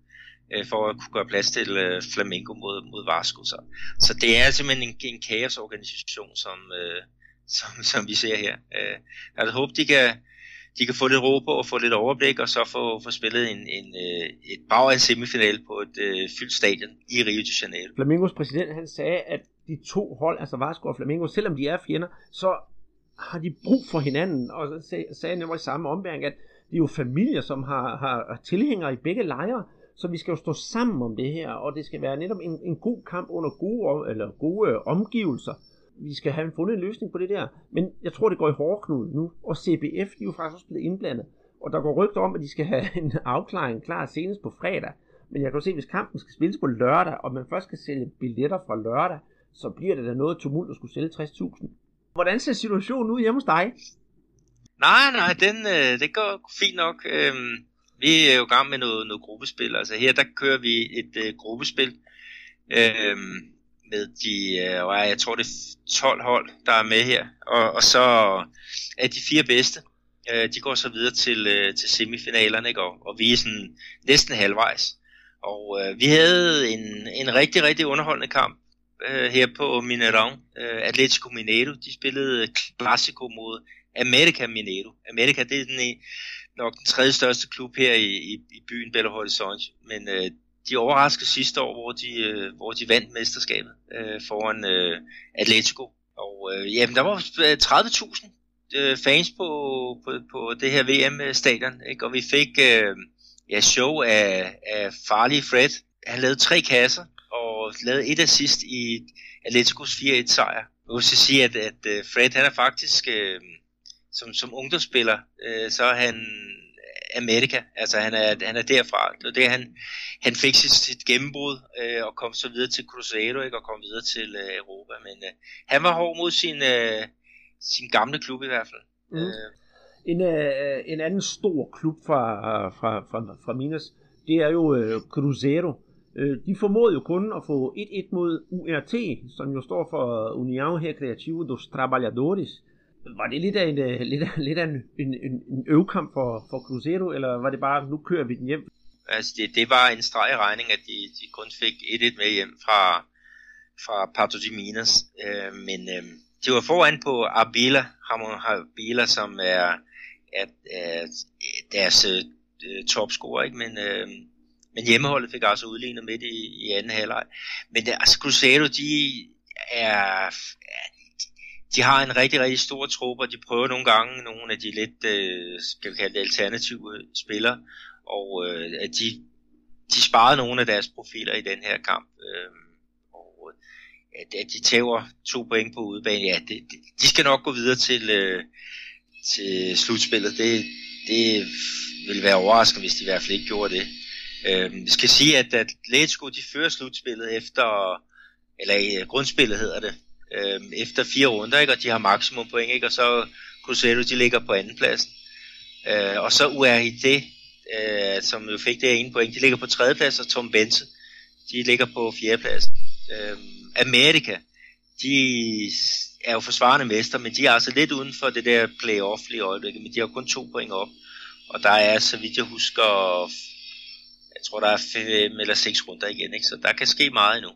øh, for at kunne gøre plads til øh, Flamengo mod, mod Vasco. Så, så det er simpelthen en, en kaosorganisation, som, øh, som, som vi ser her. Øh, jeg håber, de kan, de kan få lidt ro på og få lidt overblik, og så få, få spillet en, en, øh, et brag af semifinal på et øh, fyldt stadion i Rio de Janeiro. Flamingos præsident han sagde, at de to hold, altså Vasco og Flamingo, selvom de er fjender, så har de brug for hinanden, og så sagde han i samme ombæring, at det er jo familier, som har, har tilhængere i begge lejre, så vi skal jo stå sammen om det her, og det skal være netop en, en god kamp under gode, eller gode øh, omgivelser. Vi skal have fundet en løsning på det der. Men jeg tror, det går i hårdknud nu, og CBF de er jo faktisk også blevet indblandet. Og der går rygter om, at de skal have en afklaring klar senest på fredag. Men jeg kan jo se, at hvis kampen skal spilles på lørdag, og man først skal sælge billetter fra lørdag, så bliver det da noget tumult at skulle sælge 60.000. Hvordan ser situationen ud hjemme hos dig? Nej, nej, den, øh, det går fint nok. Øhm, vi er jo i gang med noget, noget gruppespil. Altså her, der kører vi et øh, gruppespil øh, med de, øh, jeg tror det er 12 hold, der er med her. Og, og så er de fire bedste, øh, de går så videre til, øh, til semifinalerne, ikke? Og, og vi er sådan næsten halvvejs. Og øh, vi havde en, en rigtig, rigtig underholdende kamp øh, her på Mineirão. Øh, Atletico Mineiro, de spillede Clásico mod America Mineiro. America, det er den nok den tredje største klub her i, i, i byen Belo Horizonte, men øh, de overraskede sidste år, hvor de, øh, hvor de vandt mesterskabet øh, foran øh, Atletico. Og øh, jamen, der var øh, 30.000 øh, fans på, på, på det her VM-stadion, ikke? og vi fik øh, ja, show af, af Farley Fred. Han lavede tre kasser og lavede et assist i Atleticos 4-1 sejr. Jeg vil sige, at, at øh, Fred han er faktisk... Øh, som, som ungdomsspiller, øh, så er han Amerika, altså han er, han er derfra. Det var det, han, han fik sit, sit gennembrud øh, og kom så videre til Cruzeiro ikke, og kom videre til øh, Europa. Men øh, han var hård mod sin, øh, sin gamle klub i hvert fald. Mm. Øh. En, øh, en anden stor klub fra, fra, fra, fra Minas, det er jo øh, Cruzeiro. Øh, de formåede jo kun at få 1-1 mod URT, som jo står for União Recreativo dos Trabalhadores. Var det lidt af en, uh, lidt af, lidt af en, en, en, en for, for Cruzeiro, eller var det bare, nu kører vi den hjem? Altså, det, det var en streg regning, at de, de kun fik 1-1 med hjem fra, fra Pato de Minas. Øh, men øh, de var foran på Abila, Ramon Abila, som er, at, er deres uh, topscorer, ikke? Men, øh, men hjemmeholdet fik altså udlignet midt i, i anden halvleg. Men altså, Cruzeiro, de er, de har en rigtig, rigtig stor trup, og de prøver nogle gange nogle af de lidt, øh, skal vi kalde det, alternative spillere, og øh, at de, de sparede nogle af deres profiler i den her kamp. Øh, og øh, at, at de tæver to point på udebane, ja, det, de, de skal nok gå videre til, øh, til slutspillet. Det, det vil være overraskende, hvis de i hvert fald ikke gjorde det. Øh, vi skal sige, at Atletico de fører slutspillet efter eller øh, grundspillet hedder det, øh, efter fire runder, ikke? og de har maksimum point, ikke? og så Cruzeiro, de ligger på anden plads. Øh, og så URID, øh, som jo fik det ene point, de ligger på tredje plads, og Tom Bense, de ligger på fjerde plads. Øh, Amerika, de er jo forsvarende mester, men de er altså lidt uden for det der playoff i øjeblikket, men de har kun to point op. Og der er, så vidt jeg husker, jeg tror, der er fem eller seks runder igen, ikke? så der kan ske meget endnu.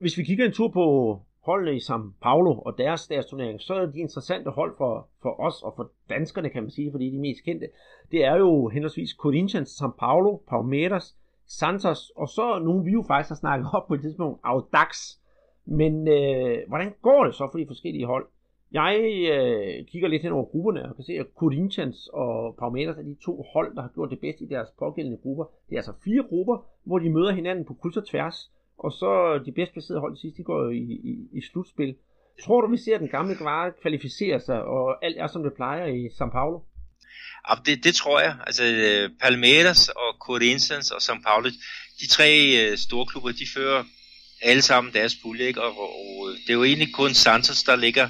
Hvis vi kigger en tur på holdene i São Paulo og deres, deres turnering, så er de interessante hold for, for os og for danskerne, kan man sige, fordi de er mest kendte. Det er jo henholdsvis Corinthians, São Paulo, Palmeiras, Santos, og så nogle vi jo faktisk har snakket op på et tidspunkt, Audax. Men øh, hvordan går det så for de forskellige hold? Jeg øh, kigger lidt hen over grupperne og kan se, at Corinthians og Palmeiras er de to hold, der har gjort det bedst i deres pågældende grupper. Det er altså fire grupper, hvor de møder hinanden på kryds og tværs. Og så de bedst placerede hold sidst, de går jo i, i, i slutspil. Tror du, vi ser den gamle Guevara kvalificere sig, og alt er som det plejer i São Paulo? Ja, det, det tror jeg. Altså øh, Palmeiras og Corinthians og São Paulo, de tre øh, store klubber, de fører alle sammen deres pulje, ikke? Og, og, og øh, det er jo egentlig kun Santos, der ligger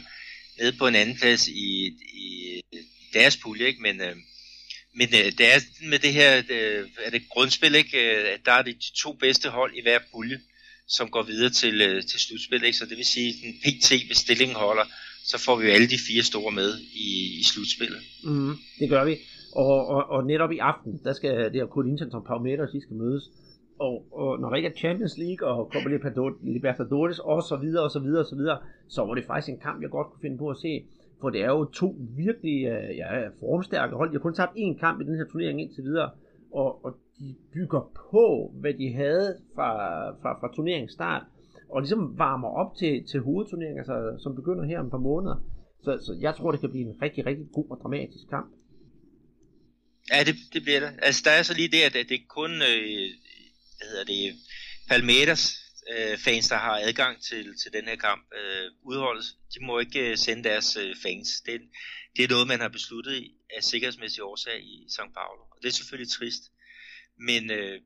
nede på en anden plads i, i øh, deres pulje, ikke? Men, øh, men øh, det er med det her, det, er det grundspil, ikke? Øh, der er det de to bedste hold i hver pulje, som går videre til, øh, til slutspil, ikke? Så det vil sige, at PT, hvis stillingen holder, så får vi jo alle de fire store med i, i slutspillet. Mm, det gør vi. Og, og, og netop i aften, der skal det her Corinthians og Palmeiras, de skal mødes og, og når der ikke er Champions League og Copa Libertadores og så videre og så videre og så videre, så var det faktisk en kamp, jeg godt kunne finde på at se. For det er jo to virkelig øh, ja, formstærke hold. Jeg har kun tabt én kamp i den her turnering indtil videre. Og, og de bygger på, hvad de havde fra, fra, fra turneringens start. Og ligesom varmer op til, til hovedturneringen, altså, som begynder her om et par måneder. Så, så jeg tror, det kan blive en rigtig, rigtig god og dramatisk kamp. Ja, det, det bliver det. Altså, der er så lige det, at det er kun øh, hvad hedder det, Palmeiras øh, fans, der har adgang til, til den her kamp, øh, udholdet, de må ikke øh, sende deres øh, fans. Det, det er noget, man har besluttet af sikkerhedsmæssige årsager i São Paulo. Og det er selvfølgelig trist. Men øh,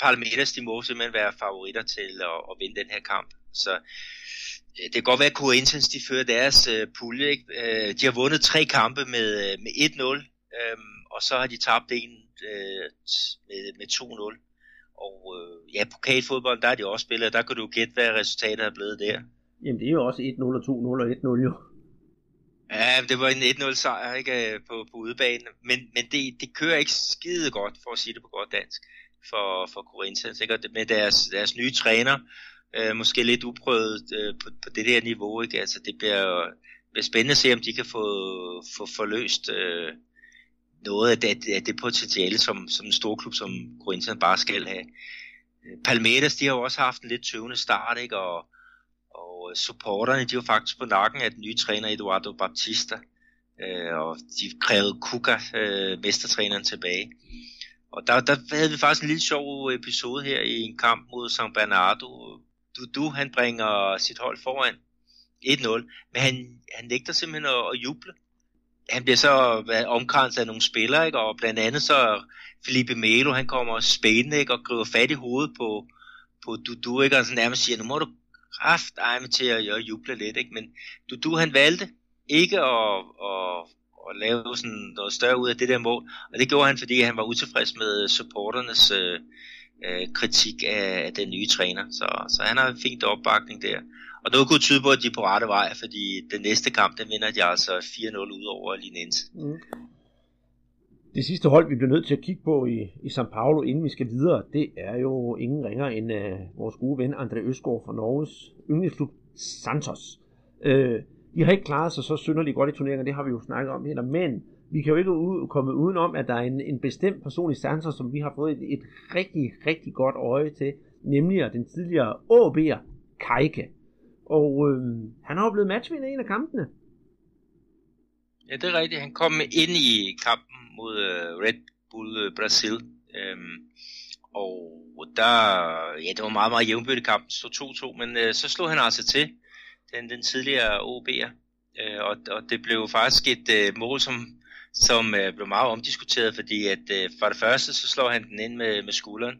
Palmeiras, de må simpelthen være favoritter til at, at vinde den her kamp. Så øh, det kan godt være, at Corinthians de fører deres øh, pulje. Ikke? Øh, de har vundet tre kampe med, øh, med 1-0, øh, og så har de tabt en øh, med, med 2-0. Og øh, ja, pokalfodbold, der er de også spillet, der kan du gætte, hvad resultatet er blevet der. Jamen, det er jo også 1-0 og 2-0 og 1-0 jo. Ja, det var en 1-0 sejr ikke, øh, på, på udebanen, men, men det, det kører ikke skide godt, for at sige det på godt dansk, for, for Corinthians, ikke? Og det, med deres, deres nye træner, øh, måske lidt uprøvet øh, på, på det der niveau, ikke? Altså, det bliver, bliver spændende at se, om de kan få, få forløst øh, noget af det, af det potentiale, som, som en stor klub som Corinthians bare skal have. Øh, Palmeiras, de har jo også haft en lidt tøvende start, ikke? Og, og supporterne, de var faktisk på nakken af den nye træner Eduardo Baptista, øh, og de krævede Kuka, øh, mestertræneren, tilbage. Og der, der havde vi faktisk en lille sjov episode her i en kamp mod San Bernardo. Dudu, han bringer sit hold foran 1-0, men han, han nægter simpelthen at, at juble han bliver så omkranset af nogle spillere, ikke? og blandt andet så Felipe Melo, han kommer spændende ikke? og griber fat i hovedet på, på Dudu, ikke? og så nærmest siger, nu må du kraft med til at, at juble lidt, ikke? men du han valgte ikke at, at, at lave sådan noget større ud af det der mål, og det gjorde han, fordi han var utilfreds med supporternes øh, øh, kritik af, af den nye træner, så, så han har en fint opbakning der. Og noget kunne tyde på, at de er på rette vej, fordi den næste kamp, den vinder de altså 4-0 ud over Linense. Mm. Det sidste hold, vi bliver nødt til at kigge på i, i São Paulo, inden vi skal videre, det er jo ingen ringer end uh, vores gode ven André Øsgaard fra Norges yndlingsklub Santos. Øh, uh, de har ikke klaret sig så synderligt godt i turneringen, det har vi jo snakket om her, men vi kan jo ikke ud, komme udenom, at der er en, en bestemt person i Santos, som vi har fået et, et rigtig, rigtig godt øje til, nemlig den tidligere AB'er Kajke. Og øh, han har jo blevet matchvinder i en af kampene. Ja, det er rigtigt. Han kom ind i kampen mod øh, Red Bull øh, Brasil. Øhm, og der, ja, det var meget, meget jævnbødt kamp. stod 2-2, men øh, så slog han altså til, den, den tidligere OB'er. Uh, og, og det blev faktisk et mål, som, som blev meget omdiskuteret, fordi at for det første, så slår han den ind med, med skulderen,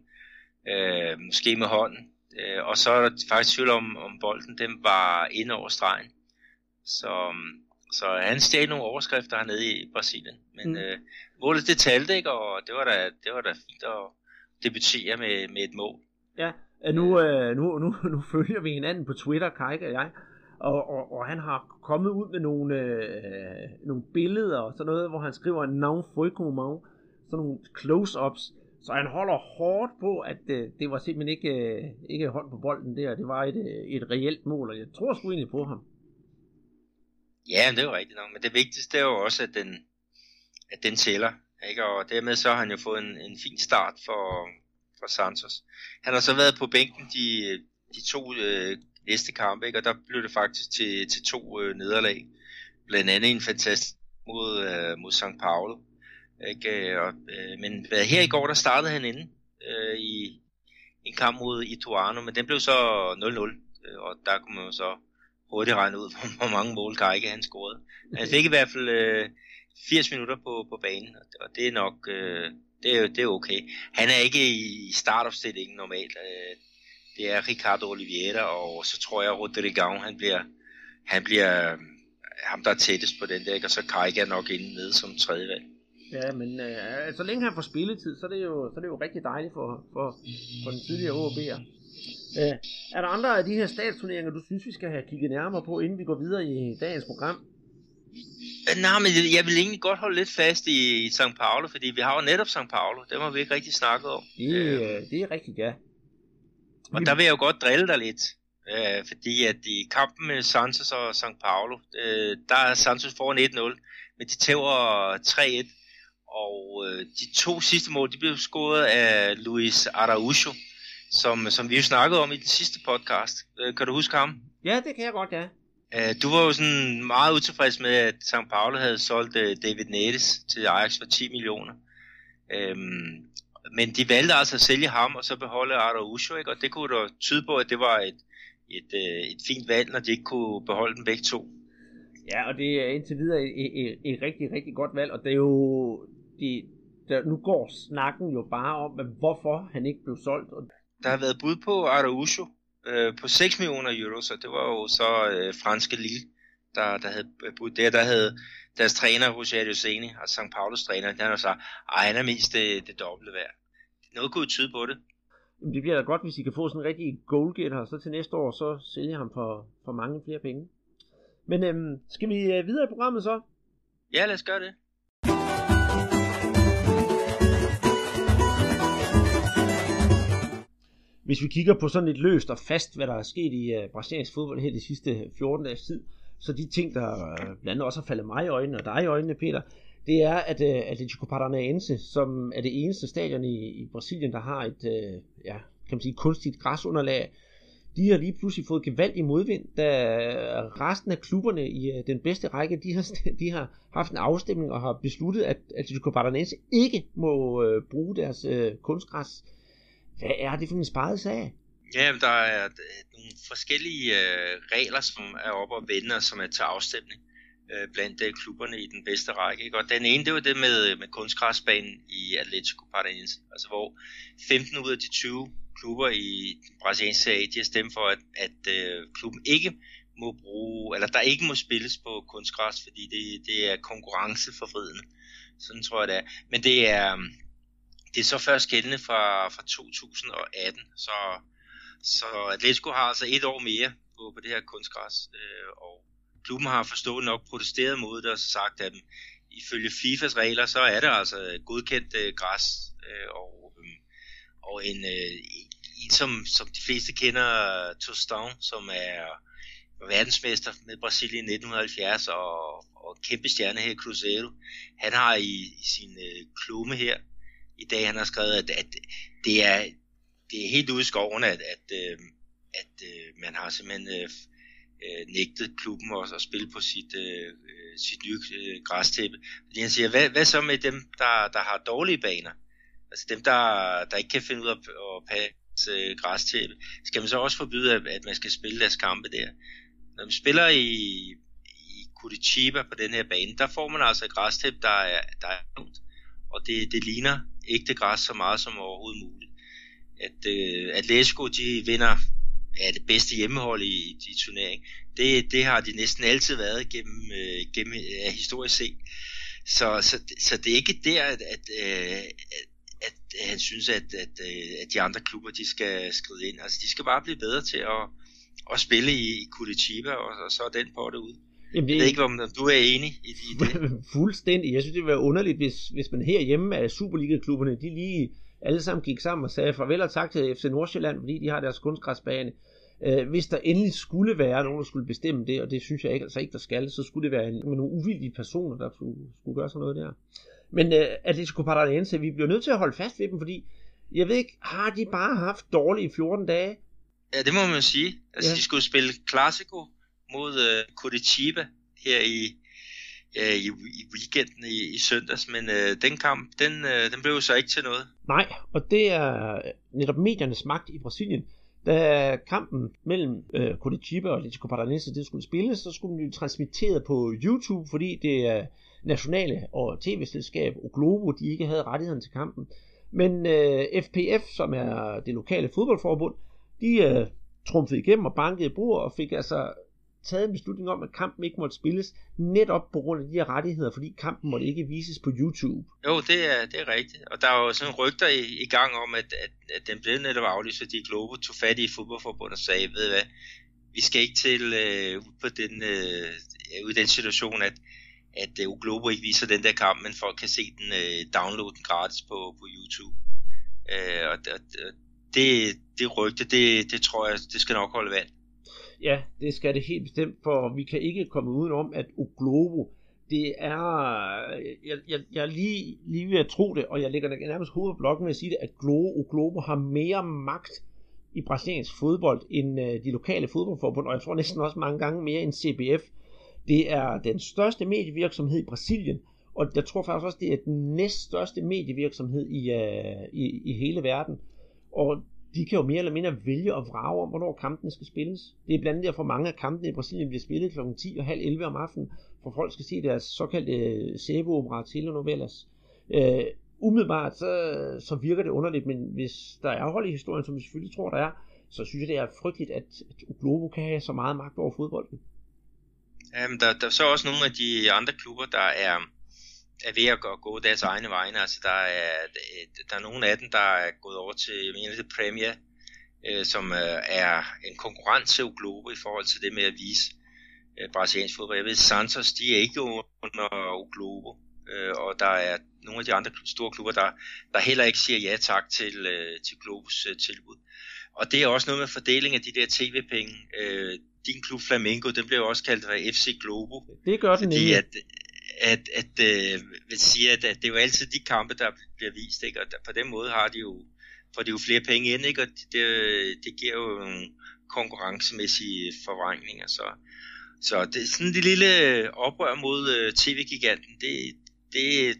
uh, måske med hånden, Øh, og så er der faktisk tvivl om, om bolden den var inde over stregen. Så, så han stjal nogle overskrifter hernede i Brasilien. Men mm. øh, målet det talte ikke, og det var da, det var da fint at debutere med, med et mål. Ja, nu, øh, nu, nu, nu følger vi hinanden på Twitter, Kajke og jeg, og, og, og han har kommet ud med nogle, øh, nogle billeder og sådan noget, hvor han skriver, non foi como sådan nogle close-ups, så han holder hårdt på, at øh, det var simpelthen ikke, øh, ikke hold på bolden der. Det var et, øh, et reelt mål, og jeg tror sgu egentlig på ham. Ja, det er jo rigtigt nok. Men det vigtigste er jo også, at den, at den tæller. Ikke? Og dermed så har han jo fået en, en fin start for, for Santos. Han har så været på bænken de, de to øh, næste kampe, ikke? og der blev det faktisk til, til to øh, nederlag. Blandt andet en fantastisk mod, øh, mod St. Paulo. Ikke? Og, øh, men øh, her i går, der startede han inde øh, i en kamp mod Ituano, men den blev så 0-0, øh, og der kunne man jo så hurtigt regne ud, hvor mange mål Kajke han scorede. Han fik i hvert fald øh, 80 minutter på, på banen, og det er nok øh, det er, det er okay. Han er ikke i startopstillingen normalt. Øh, det er Ricardo Oliveira, og så tror jeg, at Rodrigão, han bliver, han bliver øh, ham, der er tættest på den der, og så Kajke er nok inde nede som tredje valg. Ja, men øh, så længe han får spilletid, så er det jo, så er det jo rigtig dejligt for, for, for den tidligere OB'er. Øh, er der andre af de her statsturneringer, du synes, vi skal have kigget nærmere på, inden vi går videre i dagens program? Øh, nej, men jeg vil egentlig godt holde lidt fast i, i St. Paulo, fordi vi har jo netop St. Paulo. Det har vi ikke rigtig snakket om. Det, øh, det er rigtigt, ja. Og der vil jeg jo godt drille dig lidt. Øh, fordi at i kampen med Santos og St. Paulo, øh, der er Santos foran 1-0, men de tæver 3-1. Og øh, de to sidste mål, de blev scoret af Luis Araujo, som, som vi jo snakkede om i den sidste podcast. Øh, kan du huske ham? Ja, det kan jeg godt, ja. Øh, du var jo sådan meget utilfreds med, at St. Paulo havde solgt øh, David Neres til Ajax for 10 millioner. Øhm, men de valgte altså at sælge ham og så beholde Araujo, ikke? og det kunne da tyde på, at det var et, et, øh, et fint valg, når de ikke kunne beholde dem begge to. Ja, og det er indtil videre et, et, et, et rigtig, rigtig godt valg, og det er jo, de, der, nu går snakken jo bare om, hvorfor han ikke blev solgt. Der har været bud på Araujo øh, på 6 millioner euro, så det var jo så øh, franske Lille, der, der havde budt der. Der havde deres træner, Roger Seni, altså St. Paulus træner, der har sagt, at han er mest det, det dobbelte værd. Noget kunne tyde på det. Jamen, det bliver da godt, hvis I kan få sådan en rigtig goalgetter, så til næste år, så sælger ham for, for mange flere penge. Men øhm, skal vi øh, videre i programmet så? Ja, lad os gøre det. Hvis vi kigger på sådan lidt løst og fast, hvad der er sket i uh, brasiliansk fodbold her de sidste 14 dages tid, så de ting, der uh, blandt andet også har faldet mig i øjnene, og dig i øjnene, Peter, det er, at uh, Atletico Paranaense, som er det eneste stadion i, i Brasilien, der har et uh, ja, kan man sige, kunstigt græsunderlag, de har lige pludselig fået gevaldig modvind, da resten af klubberne i den bedste række, de har, de har haft en afstemning og har besluttet, at Atletico Paranaense ikke må bruge deres kunstgræs hvad er det for en sparet sag? Ja, der er øh, nogle forskellige øh, regler, som er oppe og vende, og som er til afstemning øh, blandt øh, klubberne i den bedste række. Ikke? Og den ene, det var det med, øh, med kunstgræsbanen i Atletico Paranaense, altså hvor 15 ud af de 20 klubber i den brasilianske serie, de har stemt for, at, at øh, klubben ikke må bruge, eller der ikke må spilles på kunstgræs, fordi det, det er konkurrenceforvridende. Sådan tror jeg det er. Men det er, øh, det er så først gældende fra, fra 2018, så, så Atletico har altså et år mere på, på det her kunstgræs, øh, og klubben har forstået nok protesteret mod det og sagt, at ifølge FIFAs regler, så er det altså godkendt øh, græs, øh, og, øh, og en, øh, en som, som de fleste kender, Tostão, som er verdensmester med Brasilien i 1970 og, og kæmpe stjerne her i Cruzeiro. Han har i, i sin øh, klumme her i dag, han har skrevet, at, at det, er, det er helt ude i skoven, at, at, øh, at øh, man har simpelthen øh, øh, nægtet klubben også at spille på sit, øh, øh sit nye øh, græstæppe. Fordi han siger, hvad, hvad så med dem, der, der har dårlige baner? Altså dem, der, der ikke kan finde ud af at passe øh, græstæppe. Skal man så også forbyde, at, at man skal spille deres kampe der? Når man spiller i, i Curitiba på den her bane, der får man altså et græstæppe, der er, der er og det, det ligner ægte græs så meget som overhovedet muligt. at øh, Atletico de vinder er det bedste hjemmehold i, i turneringen. Det, det har de næsten altid været gennem, øh, gennem øh, historisk set. Så, så, så det er ikke der, at, at, øh, at, at han synes, at, at, øh, at de andre klubber de skal skride ind. Altså, de skal bare blive bedre til at, at spille i, i Curitiba, og, og så er den på det ud. Jamen, det... Jeg ved ikke, om du er enig i, i det. Fuldstændig. Jeg synes, det ville være underligt, hvis, hvis man herhjemme af Superliga-klubberne, de lige alle sammen gik sammen og sagde farvel og tak til FC Nordsjælland, fordi de har deres kunstgræsbane. Øh, hvis der endelig skulle være nogen, der skulle bestemme det, og det synes jeg ikke, altså ikke der skal, så skulle det være en, med nogle uvildige personer, der skulle, skulle gøre sådan noget der. Men øh, Atletico Paranaense, vi bliver nødt til at holde fast ved dem, fordi jeg ved ikke, har de bare haft dårlige 14 dage? Ja, det må man sige. Altså, ja. de skulle spille Clasico mod uh, Curitiba her i, uh, i, i weekenden i, i søndags, men uh, den kamp, den, uh, den blev så ikke til noget. Nej, og det er netop mediernes magt i Brasilien. Da kampen mellem øh, Curitiba og Atletico Paranaense det skulle spilles, så skulle den blive transmitteret på YouTube, fordi det er nationale og tv-selskab og Globo, de ikke havde rettigheden til kampen. Men øh, FPF, som er det lokale fodboldforbund, de øh, trumfede igennem og bankede bord og fik altså taget en beslutning om, at kampen ikke måtte spilles, netop på grund af de her rettigheder, fordi kampen måtte ikke vises på YouTube. Jo, det er, det er rigtigt. Og der er jo sådan rygter i, i gang om, at, at, at den blev netop aflyst, fordi Globo tog fat i fodboldforbundet og sagde, ved hvad, vi skal ikke til øh, på den, øh, ud den situation, at, at øh, Globo ikke viser den der kamp, men folk kan se den, øh, downloade den gratis på, på YouTube. Øh, og, og det, det rygte, det, det tror jeg, det skal nok holde vand. Ja, det skal det helt bestemt, for vi kan ikke komme udenom, at Oglobo, det er, øh, jeg, jeg, jeg er lige, lige ved at tro det, og jeg lægger nærmest hovedet på blokken med at sige det, at Globo, Globo har mere magt i brasiliansk fodbold end øh, de lokale fodboldforbund, og jeg tror næsten også mange gange mere end CBF. Det er den største medievirksomhed i Brasilien, og jeg tror faktisk også, det er den næststørste medievirksomhed i, øh, i, i hele verden. Og de kan jo mere eller mindre vælge og vrage om, hvornår kampene skal spilles. Det er blandt andet derfor, mange af kampene i Brasilien bliver spillet kl. 10 og halv 11 om aftenen, for folk skal se deres såkaldte øh, sæbeopera telenovelas. Øh, umiddelbart så, så virker det underligt, men hvis der er hold i historien, som vi selvfølgelig tror, der er, så synes jeg, det er frygteligt, at, at Globo kan have så meget magt over fodbolden. Jamen, der, der er så også nogle af de andre klubber, der er, er ved at gå deres egne vegne. Altså, der er, der er nogle af dem, der er gået over til, jeg mener, det Premier, øh, som øh, er en konkurrent til Globo i forhold til det med at vise øh, brasiliansk fodbold. Jeg ved, Santos, de er ikke under Globo, øh, og der er nogle af de andre store klubber, der, der heller ikke siger ja tak til, øh, til Globos øh, tilbud. Og det er også noget med fordeling af de der tv-penge. Øh, din klub Flamengo, den bliver også kaldt for FC Globo. Det gør den fordi at, at, at øh, vil sige, at, at det er jo altid de kampe, der bliver vist, ikke? og der, på den måde har de jo, får de jo flere penge ind, ikke? og det, det giver jo nogle konkurrencemæssige forvrængninger. Så, så det er sådan det lille oprør mod uh, tv-giganten, det, det,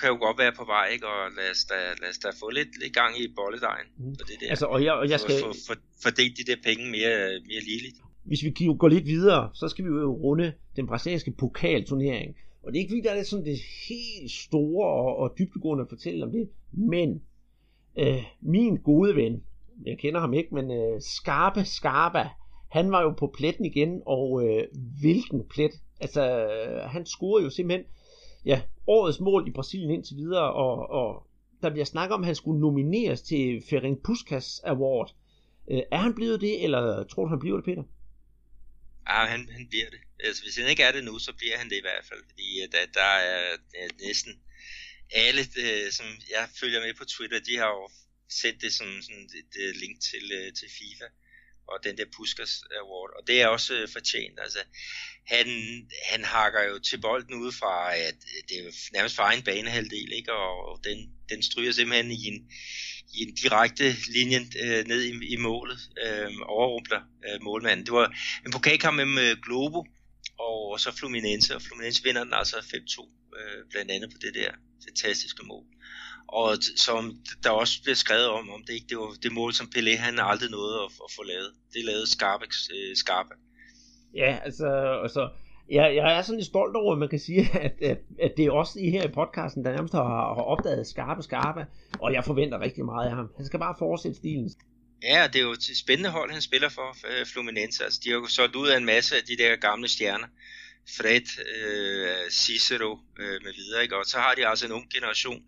kan jo godt være på vej, ikke? og lad os da, lad os da få lidt, lidt gang i bolledejen mm. på det der. Altså, og jeg, og jeg skal... For, for, fordele de der penge mere, mere ligeligt hvis vi går lidt videre, så skal vi jo runde den brasilianske pokalturnering. Og det er ikke fordi, der er sådan det helt store og, og dybdegående at fortælle om det, men øh, min gode ven, jeg kender ham ikke, men øh, Skarpe Skarpa, han var jo på pletten igen, og øh, hvilken plet. Altså, han scorede jo simpelthen ja, årets mål i Brasilien indtil videre, og, og der bliver snakket om, at han skulle nomineres til Ferenc Puskas Award. Øh, er han blevet det, eller tror du, han bliver det, Peter? Ja, han, han bliver det. Altså, hvis han ikke er det nu, så bliver han det i hvert fald, fordi øh, der, der er øh, næsten alle, det, som jeg følger med på Twitter, de har jo sendt det som sådan et link til, til FIFA og den der Puskas Award, og det er også fortjent. Altså, han, han hakker jo til bolden ud fra, at det er nærmest fra egen banehalvdel, ikke? Og, og den, den stryger simpelthen i en, i en direkte linje øh, ned i, i målet, øh, overrumpler øh, målmanden. Det var en pokalkamp mellem øh, Globo og så Fluminense, og Fluminense vinder den altså 5-2, øh, blandt andet på det der fantastiske mål. Og som der også bliver skrevet om, om det ikke det var det mål, som Pelé han aldrig nåede at, at få lavet. Det lavede Skarpe. Øh, Skarpe. Ja, altså, og altså jeg, jeg er sådan lidt stolt over, at man kan sige, at, at, at det er også I her i podcasten, der nærmest har, har opdaget skarpe skarpe, og jeg forventer rigtig meget af ham. Han skal bare fortsætte stilen. Ja, det er jo et spændende hold, han spiller for øh, Fluminense. Altså, de har jo solgt ud af en masse af de der gamle stjerner. Fred, øh, Cicero øh, med videre, ikke? og så har de altså en ung generation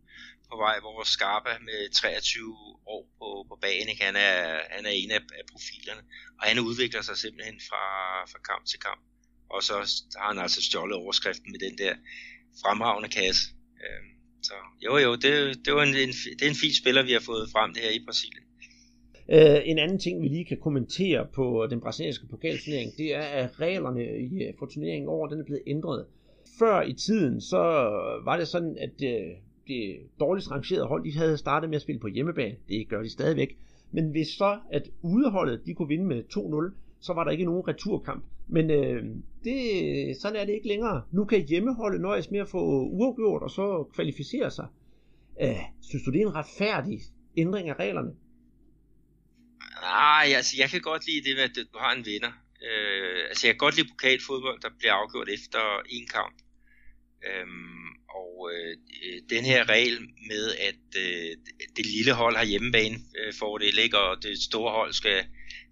på vej, hvor Scarpa med 23 år på, på banen, ikke? Han, er, han er en af, af profilerne, og han udvikler sig simpelthen fra, fra kamp til kamp og så har han altså stjålet overskriften med den der fremragende kasse. Øh, så jo jo, det, det, var en, en, det er en fin spiller, vi har fået frem det her i Brasilien. Uh, en anden ting, vi lige kan kommentere på den brasilianske pokalturnering, det er, at reglerne i, øh, for turneringen over, den er blevet ændret. Før i tiden, så var det sådan, at det, det dårligst rangerede hold, de havde startet med at spille på hjemmebane. Det gør de stadigvæk. Men hvis så, at udeholdet, de kunne vinde med 2-0, så var der ikke nogen returkamp. Men øh, det, sådan er det ikke længere. Nu kan hjemmeholdet nøjes med at få uafgjort og så kvalificere sig. Øh, synes du, det er en retfærdig ændring af reglerne? Nej, altså jeg kan godt lide det med, at du har en vinder. Øh, altså jeg kan godt lide pokalfodbold, der bliver afgjort efter en kamp. Øhm, og øh, den her regel med, at øh, det lille hold har hjemmebane øh, fordel, ikke? og det store hold skal,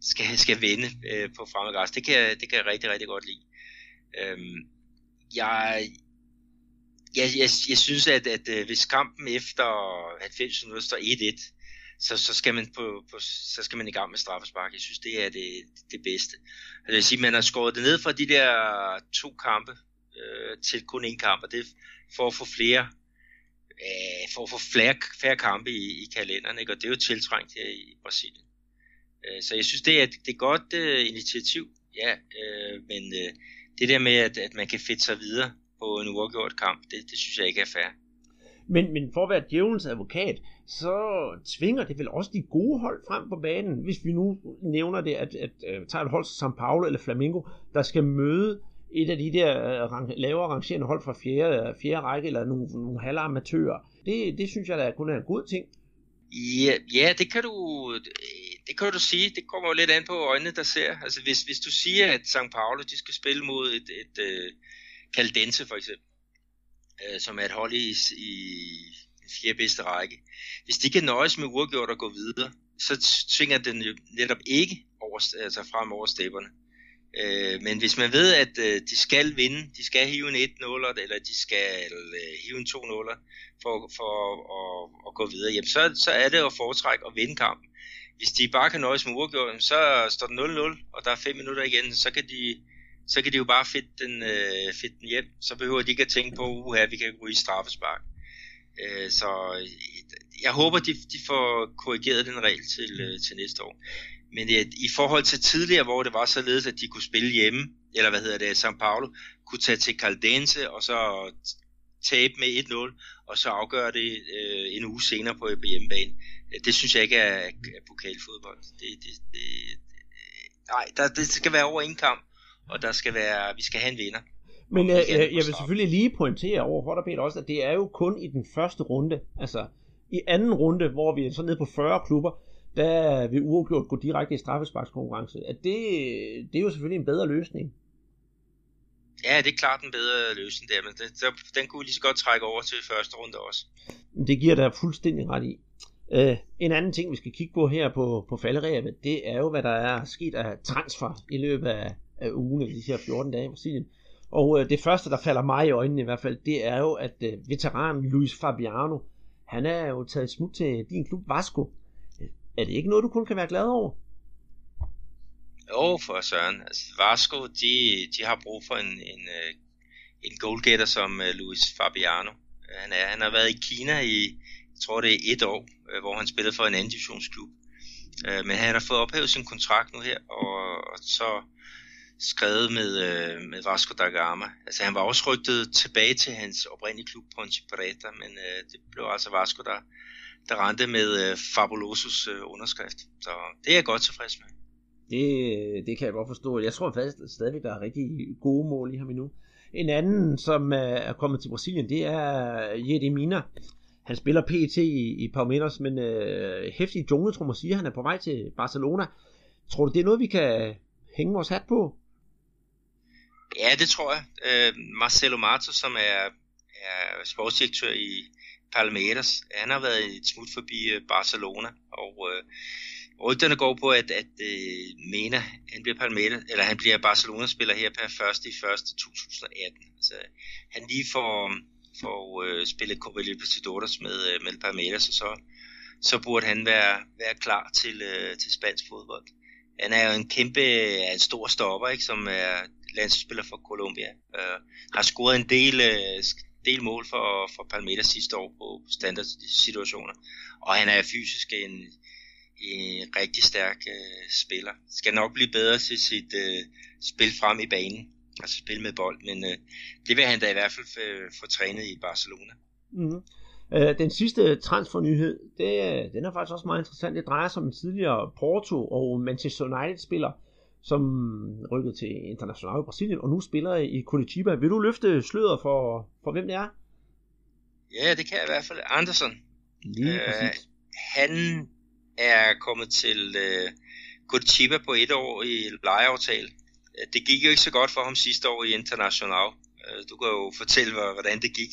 skal, skal vinde øh, på fremmedgræs. Det kan, det kan jeg rigtig, rigtig godt lide. Øhm, jeg, jeg, jeg, jeg synes, at, at, at øh, hvis kampen efter 90 minutter står 1-1, så, så, skal man på, på, så skal man i gang med straffespark. Jeg synes, det er det, det bedste. Altså, det vil sige, man har skåret det ned fra de der to kampe øh, til kun én kamp, og det for at få flere øh, for at få flere, færre kampe i, i kalenderen, ikke? og det er jo tiltrængt her i Brasilien. Øh, så jeg synes, det er, det er et godt uh, initiativ, ja, uh, men uh, det der med, at, at man kan fedte sig videre på en uafgjort kamp, det, det synes jeg ikke er fair. Men, men for at være djævelens advokat, så tvinger det vel også de gode hold frem på banen, hvis vi nu nævner det, at, at, at tager et hold som São Paulo eller Flamengo, der skal møde et af de der rang, lavere rangerende hold fra fjerde, fjerde række, eller nogle, nogle halve amatører. Det, det synes jeg da kun er en god ting. Ja, ja det kan du det kan du sige, det kommer jo lidt an på øjnene, der ser. Altså hvis, hvis du siger, at St. Paulo de skal spille mod et, et uh, Caldense for eksempel, uh, som er et hold i, i den fjerde bedste række. Hvis de kan nøjes med uafgjort og gå videre, så tvinger den jo netop ikke over, altså frem over stepperne. Øh, men hvis man ved, at øh, de skal vinde, de skal hive en 1-0, eller de skal øh, hive en 2-0 for, for at, at gå videre, jamen så, så er det at foretrække at vinde kampen hvis de bare kan nøjes med uafgjort, så står den 0-0, og der er 5 minutter igen, så kan de, så kan de jo bare fedte den, øh, fedte den hjem. Så behøver de ikke at tænke på, at vi kan ryge straffespark. Øh, så jeg håber, de, de får korrigeret den regel til, øh, til næste år. Men øh, i forhold til tidligere, hvor det var således, at de kunne spille hjemme, eller hvad hedder det, São Paulo, kunne tage til Caldense, og så tabe med 1-0, og så afgøre det øh, en uge senere på, på hjemmebane. Det synes jeg ikke er, er pokalfodbold. Det, det, det, nej, der, det skal være over en kamp, og der skal være, vi skal have en vinder. Men øh, jeg, jeg vil selvfølgelig lige pointere over for dig, Peter, også, at det er jo kun i den første runde. Altså, i anden runde, hvor vi er så nede på 40 klubber, der vil uafgjort gå direkte i straffesparkskonkurrence. At det, det er jo selvfølgelig en bedre løsning. Ja, det er klart en bedre løsning der, men den, den kunne vi lige så godt trække over til første runde også. Det giver der fuldstændig ret i. Uh, en anden ting, vi skal kigge på her på, på falderæbet, det er jo, hvad der er sket af transfer i løbet af, af ugen, de her 14 dage i Brasilien. Og øh, det første, der falder mig i øjnene i hvert fald, det er jo, at øh, veteranen Luis Fabiano, han er jo taget smut til din klub Vasco. Øh, er det ikke noget, du kun kan være glad over? Jo, for Søren. Altså, Vasco, de, de har brug for en, en, øh, en goalgetter som Luis Fabiano. Han, er, han har været i Kina i, tror det er et år, øh, hvor han spillede for en anden divisionsklub. Øh, men han har fået ophævet sin kontrakt nu her, og, og så skrevet med, øh, med Vasco da Gama. Altså han var også rygtet tilbage til hans oprindelige klub, Ponte Preta, men øh, det blev altså Vasco, der, der rendte med øh, Fabulosos øh, underskrift. Så det er jeg godt tilfreds med. Det, øh, det kan jeg godt forstå. Jeg tror faktisk at stadigvæk, der er rigtig gode mål i ham endnu. En anden, som øh, er kommet til Brasilien, det er Jedemina. Han spiller PT i, i Palmeiras, men øh, hæftig jungletrummer siger, at han er på vej til Barcelona. Tror du, det er noget, vi kan hænge vores hat på? Ja, det tror jeg. Øh, Marcelo Mato, som er, er sportsdirektør i Palmeiras, han har været et smut forbi øh, Barcelona, og øh, rygterne går på, at, at øh, Mena, han bliver Palmeiras, eller han bliver Barcelona-spiller her per 1. i 1. 2018. Altså, han lige får, får øh, spillet Copa Libertadores med, øh, med Palmeiras, og så, så burde han være, være klar til, øh, til spansk fodbold. Han er jo en kæmpe, en stor stopper, ikke, som er landsspiller for Colombia. Øh, har scoret en del, øh, del mål for, for Palmeiras sidste år på standard situationer. Og han er fysisk en, en rigtig stærk øh, spiller. Skal nok blive bedre til sit øh, spil frem i banen. Altså spil med bold. Men uh, det vil han da i hvert fald få trænet i Barcelona. Mm-hmm. Øh, den sidste transfernyhed, det, den er faktisk også meget interessant. Det drejer sig om en tidligere Porto og Manchester United-spiller, som rykkede til International i Brasilien, og nu spiller i Curitiba. Vil du løfte sløret for, for hvem det er? Ja, det kan jeg i hvert fald. Andersen. Lige øh, præcis. Han er kommet til øh, Curitiba på et år i lejeaftale. Det gik jo ikke så godt for ham sidste år i International. Øh, du kan jo fortælle, hvordan det gik.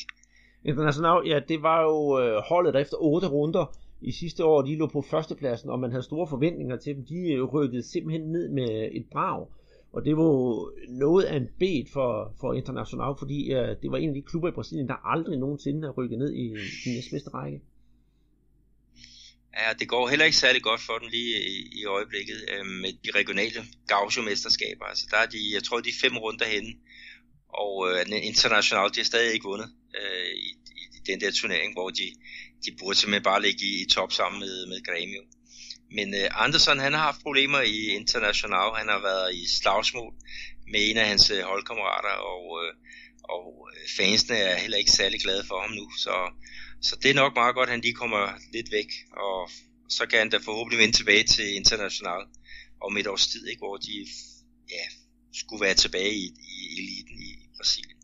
International, ja, det var jo øh, holdet, der efter otte runder i sidste år, de lå på førstepladsen, og man havde store forventninger til dem. De øh, rykkede simpelthen ned med et brag. Og det var noget af en bed for, for International, fordi uh, det var en af de klubber i Brasilien, der aldrig nogensinde har rykket ned i den næstbedste række. Ja, det går heller ikke særlig godt for dem lige i, i øjeblikket øh, med de regionale gaucho-mesterskaber. Altså der er de, jeg tror, de er fem runder henne, og øh, internationalt, de har stadig ikke vundet øh, i, i, den der turnering, hvor de, de burde simpelthen bare ligge i, i top sammen med, med Grêmio. Men øh, Andersen, han har haft problemer i international. Han har været i slagsmål med en af hans øh, holdkammerater, og, øh, og øh, fansene er heller ikke særlig glade for ham nu. Så, så det er nok meget godt, at han lige kommer lidt væk, og så kan han da forhåbentlig vende tilbage til international om et års tid, ikke, hvor de ja, skulle være tilbage i, i eliten i Brasilien.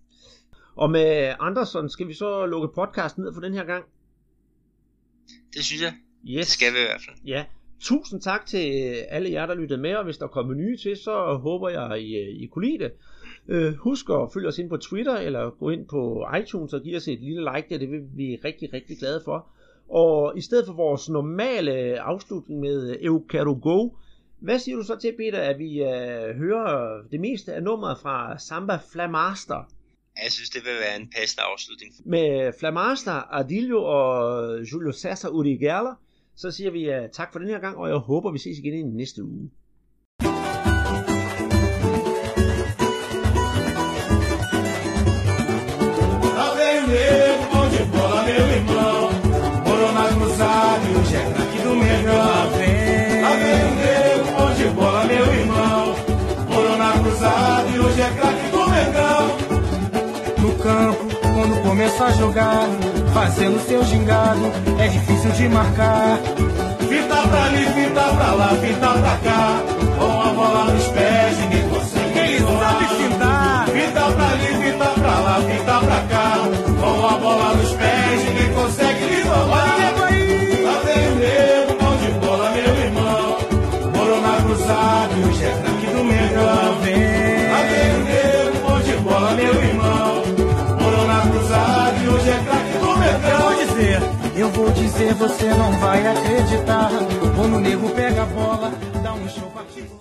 Og med Andersen skal vi så lukke podcasten ned for den her gang? Det synes jeg. Yes. Det skal vi i hvert fald. Ja. Tusind tak til alle jer, der lyttede med, og hvis der kommer nye til, så håber jeg, I, I kunne lide det. Uh, husk at følge os ind på Twitter, eller gå ind på iTunes og give os et lille like der, det vil vi rigtig, rigtig glade for. Og i stedet for vores normale afslutning med Eukero Go, hvad siger du så til, Peter, at vi uh, hører det meste af nummeret fra Samba Flamaster? Jeg synes, det vil være en passende afslutning. Med Flamaster, Adilio og Julio Cesar Urigerla, så siger vi uh, tak for den her gang, og jeg håber, vi ses igen i næste uge. Começa a jogar, fazendo seu gingado, é difícil de marcar. Fita pra ali, fita pra lá, fita pra cá, com a bola nos pés, ninguém consegue. Quem sabe fintar? Fita pra ali, fita pra lá, fita pra cá, com a bola nos pés, ninguém consegue lhe roubar. Tá vendo, mão de bola, meu irmão, morou na cruzada e é craque do Mengão. Tá vendo, mão de bola, meu irmão, eu vou dizer, você não vai acreditar. Quando o nego pega a bola, dá um show particular.